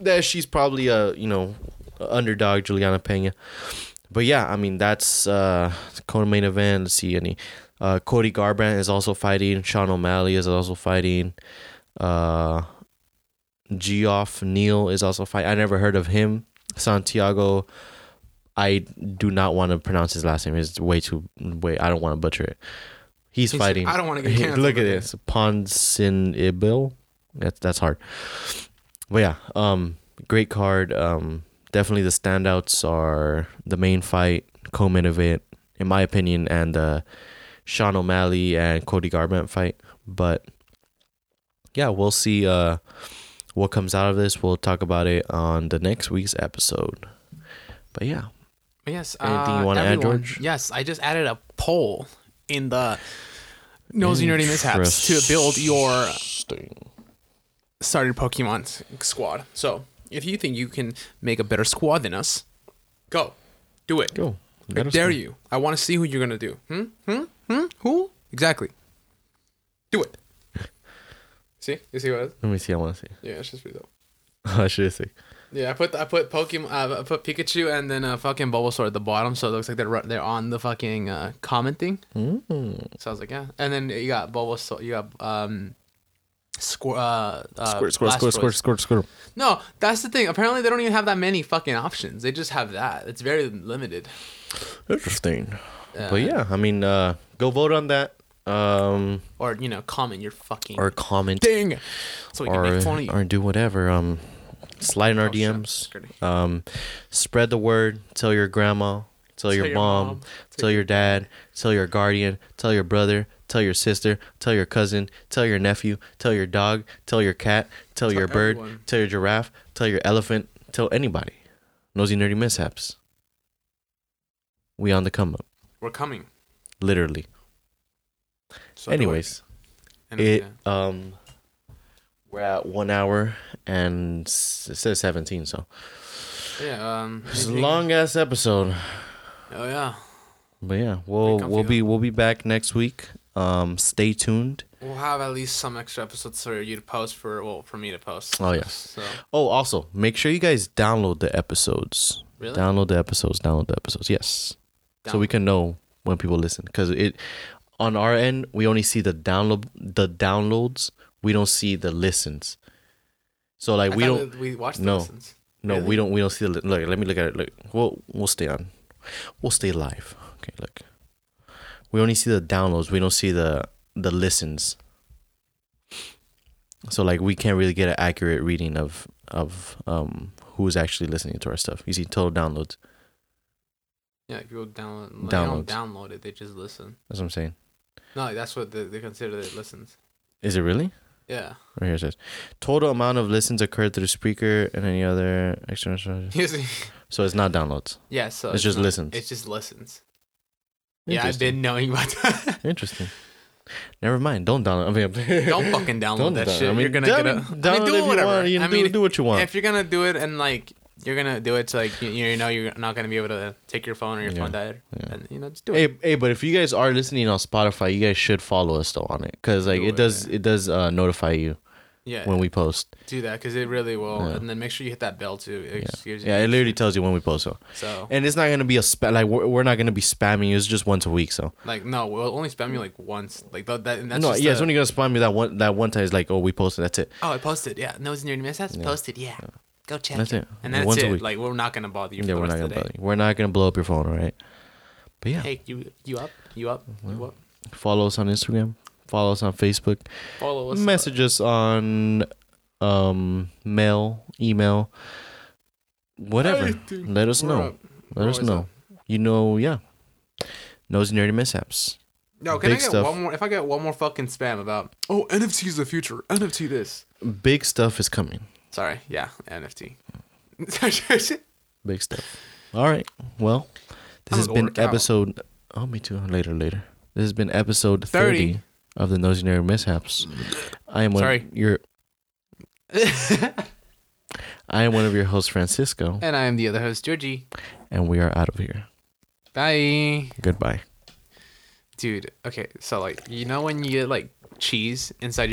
Speaker 3: that she's probably a you know underdog Juliana Pena. But yeah, I mean that's uh co-main event. Let's see any. Uh, Cody Garbrandt is also fighting. Sean O'Malley is also fighting. Uh, Geoff Neal is also fighting. I never heard of him. Santiago, I do not want to pronounce his last name. It's way too way. I don't want to butcher it. He's
Speaker 2: He's-
Speaker 3: fighting.
Speaker 2: I don't wanna get canceled
Speaker 3: Look at this, Ponsin Ibil. That's that's hard. But yeah, um, great card. Um, definitely the standouts are the main fight, co-main event, in my opinion, and the Sean O'Malley and Cody Garbrandt fight. But yeah, we'll see uh, what comes out of this. We'll talk about it on the next week's episode. But yeah,
Speaker 2: Yes.
Speaker 3: Anything
Speaker 2: uh,
Speaker 3: you wanna add, George?
Speaker 2: Yes, I just added a poll in the nosy nerdy mishaps to build your started Pokemon squad. So if you think you can make a better squad than us, go, do it.
Speaker 3: Go.
Speaker 2: I dare
Speaker 3: know.
Speaker 2: you. I want to see who you're gonna do. Hmm. Hmm. Hmm. Who? Exactly. Do it. see? You see what? It is?
Speaker 3: Let me see. I want to see.
Speaker 2: Yeah, it's just pretty dope.
Speaker 3: I should see.
Speaker 2: Yeah, I put I put Pokemon uh, I put Pikachu and then a fucking Bulbasaur at the bottom, so it looks like they're they're on the fucking uh, comment thing.
Speaker 3: Mm.
Speaker 2: So I was like, yeah. And then you got Bulbasaur, you got um, Squir- uh, uh,
Speaker 3: Squirt, squirt, squirt, squirt, squirt, squirt.
Speaker 2: No, that's the thing. Apparently, they don't even have that many fucking options. They just have that. It's very limited.
Speaker 3: Interesting.
Speaker 2: Uh,
Speaker 3: But yeah, I mean, uh, go vote on that. Um,
Speaker 2: Or you know, comment your fucking
Speaker 3: or comment,
Speaker 2: thing, so we can
Speaker 3: or
Speaker 2: make fun of you.
Speaker 3: or do whatever. Um, slide in our
Speaker 2: Oh.
Speaker 3: DMs. Um, spread the word. Tell your grandma. Tell, your,
Speaker 2: your
Speaker 3: mom.
Speaker 2: mom,
Speaker 3: Tell your dad. Tell your guardian. Tell your brother. Tell your sister. Tell your cousin. Tell your nephew. Tell your dog. Tell your cat. Tell,
Speaker 2: Tell
Speaker 3: your bird.
Speaker 2: everyone.
Speaker 3: Tell your giraffe. Tell your elephant. Tell anybody. Nosy nerdy mishaps. We on the come up.
Speaker 2: We're coming.
Speaker 3: Literally.
Speaker 2: So.
Speaker 3: Anyways, it um, we're at one hour and it says seventeen. So
Speaker 2: yeah. Um.
Speaker 3: it's a long ass episode.
Speaker 2: Oh yeah.
Speaker 3: But yeah, we'll we'll be we'll be back next week. Um, stay tuned.
Speaker 2: We'll have at least some extra episodes for you to post for well for me to post.
Speaker 3: Oh, yes.
Speaker 2: So
Speaker 3: Oh, also make sure you guys download the episodes.
Speaker 2: really.
Speaker 3: Download the episodes. Download the episodes. Yes, so we can know when people listen. Because it on our end we only see the download the downloads. We don't see the listens. So like
Speaker 2: I
Speaker 3: we don't.
Speaker 2: We watched
Speaker 3: no.
Speaker 2: the listens.
Speaker 3: No,
Speaker 2: Really?
Speaker 3: we don't. We don't see the. Look, let me look at it. Look, we'll we'll stay on. We'll stay live. Okay, look. We only see the downloads. We don't see the the listens. So like we can't really get an accurate reading of of um who's actually listening to our stuff. You see total downloads.
Speaker 2: Yeah, if people download, like,
Speaker 3: Downloads.
Speaker 2: They don't download it, they just listen.
Speaker 3: That's what I'm saying.
Speaker 2: No, that's what they, they consider that it listens.
Speaker 3: Is it really?
Speaker 2: Yeah.
Speaker 3: Right here it says total amount of listens occurred through Spreaker and any other external. So it's not downloads.
Speaker 2: yeah, so
Speaker 3: It's just
Speaker 2: not-
Speaker 3: listens.
Speaker 2: It's just listens. Yeah, I've
Speaker 3: Interesting.
Speaker 2: been knowing about that.
Speaker 3: Interesting. Never mind. Don't download. I mean,
Speaker 2: don't fucking download
Speaker 3: Don't
Speaker 2: that
Speaker 3: download.
Speaker 2: shit.
Speaker 3: I mean,
Speaker 2: you're gonna
Speaker 3: down-
Speaker 2: get a.
Speaker 3: download
Speaker 2: I mean, do whatever.
Speaker 3: want. You
Speaker 2: I
Speaker 3: do-
Speaker 2: mean,
Speaker 3: do what you want.
Speaker 2: If you're gonna do it and like you're gonna do it to like you, you know you're not gonna be able to take your phone or your
Speaker 3: Yeah.
Speaker 2: phone died,
Speaker 3: Yeah.
Speaker 2: and you know just do it.
Speaker 3: Hey, hey, but if you guys are listening on Spotify, you guys should follow us though on it, cause like
Speaker 2: Do
Speaker 3: it
Speaker 2: it,
Speaker 3: does it does uh, notify you
Speaker 2: yeah,
Speaker 3: when we post.
Speaker 2: do that because it really will,
Speaker 3: Yeah.
Speaker 2: and then make sure you hit that bell too. It
Speaker 3: Yeah,
Speaker 2: just
Speaker 3: yeah, it literally tells you when we post. So,
Speaker 2: So
Speaker 3: and it's not gonna be a spam. Like we're, we're not gonna be spamming you. It's just once a week. So
Speaker 2: like no, we'll only spam you like once. Like th- that. And that's
Speaker 3: no,
Speaker 2: just
Speaker 3: yeah,
Speaker 2: the-
Speaker 3: it's only gonna spam me that one that one time. is like oh we posted. That's it.
Speaker 2: Oh, I posted. Yeah, nose in your miss. That's
Speaker 3: Yeah.
Speaker 2: posted. Yeah, go check.
Speaker 3: That's it.
Speaker 2: And that's
Speaker 3: Once a
Speaker 2: it.
Speaker 3: week.
Speaker 2: Like we're not gonna bother you.
Speaker 3: Yeah,
Speaker 2: the
Speaker 3: we're
Speaker 2: rest
Speaker 3: not
Speaker 2: of
Speaker 3: gonna bother you. We're not gonna blow up your phone, all right? But yeah,
Speaker 2: Hey, you you up? You up? You up?
Speaker 3: follow us on Instagram. Follow us on Facebook.
Speaker 2: Follow us.
Speaker 3: Message us on um mail, email, whatever.
Speaker 2: Anything.
Speaker 3: Let us
Speaker 2: We're
Speaker 3: know.
Speaker 2: up.
Speaker 3: Let
Speaker 2: We're
Speaker 3: us know.
Speaker 2: up.
Speaker 3: You know, yeah. Nosy nerdy mishaps.
Speaker 2: No, can I get
Speaker 3: stuff.
Speaker 2: one more? If I get one more fucking spam about oh NFT is the future. NFT this.
Speaker 3: Big stuff is coming.
Speaker 2: Sorry. Yeah, NFT.
Speaker 3: Big stuff. All right. Well, this
Speaker 2: I'm
Speaker 3: has been
Speaker 2: work out.
Speaker 3: episode. Oh, me too. Later, later. This has been episode 30,
Speaker 2: 30.
Speaker 3: of the Nosy Nerdy Mishaps. I am one
Speaker 2: Sorry.
Speaker 3: your I am one of your hosts, Francisco,
Speaker 2: and I am the other host, Georgie.
Speaker 3: and we are out of here.
Speaker 2: Bye.
Speaker 3: Goodbye.
Speaker 2: Dude, okay, so like you know when you get like cheese inside